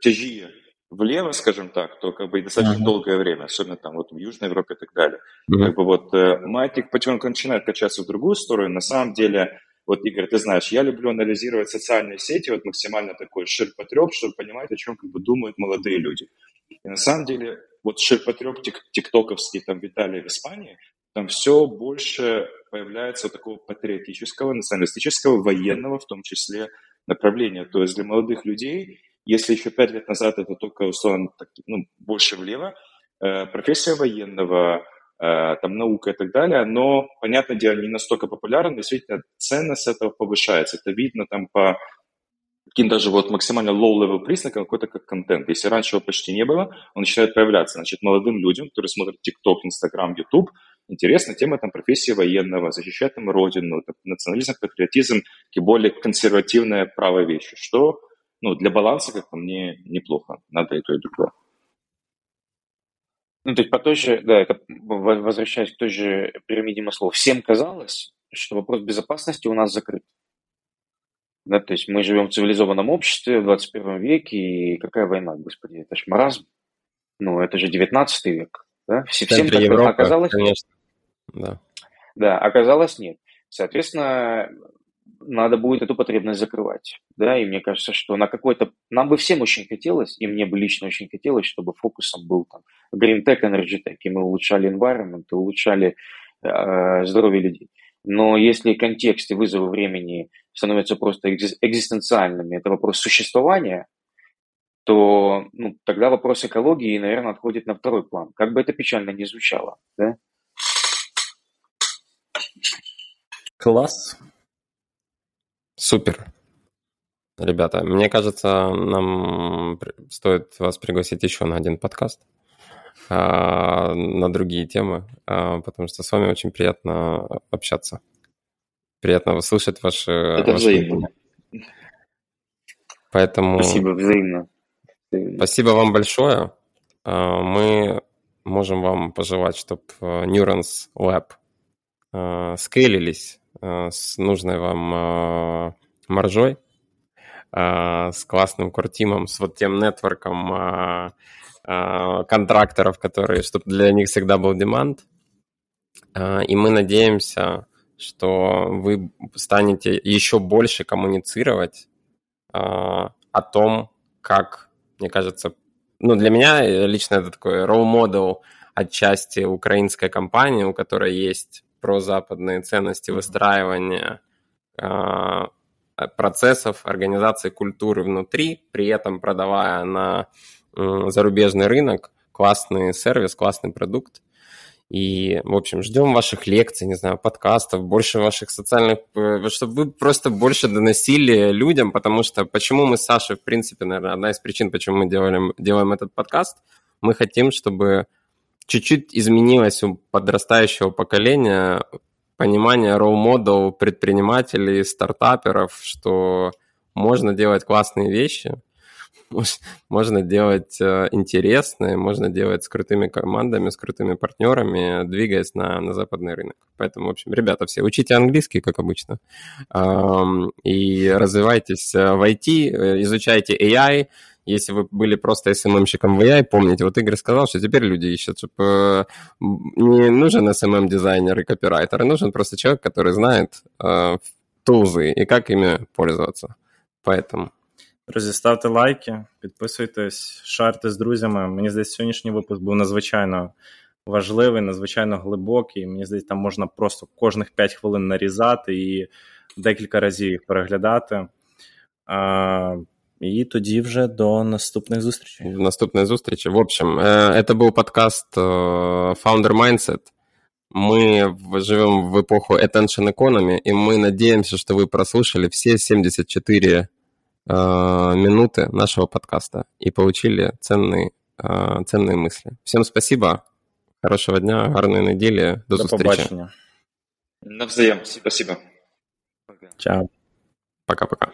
тяжелее влево, скажем так, то как бы достаточно uh-huh. долгое время, особенно там вот в Южной Европе и так далее. Uh-huh. Как бы вот э, маятник потихоньку начинает качаться в другую сторону. На самом деле, вот, Игорь, ты знаешь, я люблю анализировать социальные сети, вот максимально такой ширпотреб, чтобы понимать, о чем как бы думают молодые люди. И на самом деле, вот ширпотреб тик- тиктоковский там Виталий в Испании, там все больше появляется вот такого патриотического, националистического, военного в том числе направления. То есть для молодых людей, если еще пять лет назад это только, условно, так, ну, больше влево, э, профессия военного, э, там наука и так далее, но, понятное дело, не настолько популярна, действительно, ценность этого повышается. Это видно там по таким даже вот максимально low-level признаком, какой-то как контент. Если раньше его почти не было, он начинает появляться. Значит, молодым людям, которые смотрят TikTok, Instagram, YouTube, интересна тема там профессии военного, защищать там родину, там, национализм, патриотизм, такие более консервативные правые вещи, что ну, для баланса, как по мне, неплохо. Надо и то, и другое. Ну, то есть по той же, да, это возвращаясь к той же пирамиде Маслоу, всем казалось, что вопрос безопасности у нас закрыт. Да, то есть мы живем в цивилизованном обществе в 21 веке, и какая война, господи, это ж маразм. Ну, это же 19 век. Да? Всем так Европы, оказалось конечно. Да. Да, оказалось нет. Соответственно, надо будет эту потребность закрывать. Да, и мне кажется, что на какой-то... Нам бы всем очень хотелось, и мне бы лично очень хотелось, чтобы фокусом был там Green Tech, Energy Tech, и мы улучшали environment, и улучшали э, здоровье людей. Но если контекст и вызовы времени становятся просто экзистенциальными, это вопрос существования, то ну, тогда вопрос экологии, наверное, отходит на второй план. Как бы это печально ни звучало. Да? Класс. Супер. Ребята, мне кажется, нам стоит вас пригласить еще на один подкаст а, на другие темы, а, потому что с вами очень приятно общаться. Приятно услышать ваши... Это ваши взаимно. Поэтому... Спасибо, взаимно. Спасибо вам большое. А, мы можем вам пожелать, чтобы Neurons Lab скейлились Э, с нужной вам э, маржой, э, с классным куртимом, с вот тем нетворком контракторов, которые, чтобы для них всегда был демант. И мы надеемся, что вы станете еще больше коммуницировать о том, как, мне кажется, ну, для меня лично это такой role model отчасти украинской компании, у которой есть прозападные ценности выстраивания э, процессов, организации культуры внутри, при этом продавая на э, зарубежный рынок классный сервис, классный продукт. И, в общем, ждем ваших лекций, не знаю, подкастов, больше ваших социальных... Э, чтобы вы просто больше доносили людям, потому что почему мы с Сашей, в принципе, наверное, одна из причин, почему мы делаем, делаем этот подкаст, мы хотим, чтобы чуть-чуть изменилось у подрастающего поколения понимание ролл-модел предпринимателей, стартаперов, что можно делать классные вещи, можно делать э, интересные, можно делать с крутыми командами, с крутыми партнерами, двигаясь на, на западный рынок. Поэтому, в общем, ребята, все учите английский, как обычно, и развивайтесь э, в IT, э, изучайте AI, если вы были просто SMM-щиком в AI, помните, вот Игорь сказал, что теперь люди ищут, чтобы не нужен SMM-дизайнер и копирайтер, а нужен просто человек, который знает э, тулзы і як ими пользуватися. Поэтому. Друзі, ставте лайки, підписуйтесь, шарте з друзями. Мені здається, сьогоднішній випуск був надзвичайно важливий, надзвичайно глибокий. Мені здається, там можна просто кожних 5 хвилин нарізати і декілька разів їх переглядати. І тоді вже до наступних зустрічей. Наступної зустрічі. В общем, это был подкаст Founder Mindset. Мы живем в эпоху attention economy, и мы надеемся, что вы прослушали все 74 минуты нашего подкаста и получили ценные, ценные мысли. Всем спасибо, хорошего дня, гарної недели, до, до зустрічі. побачення. Навзаєм, спасибо. Чао. Пока-пока.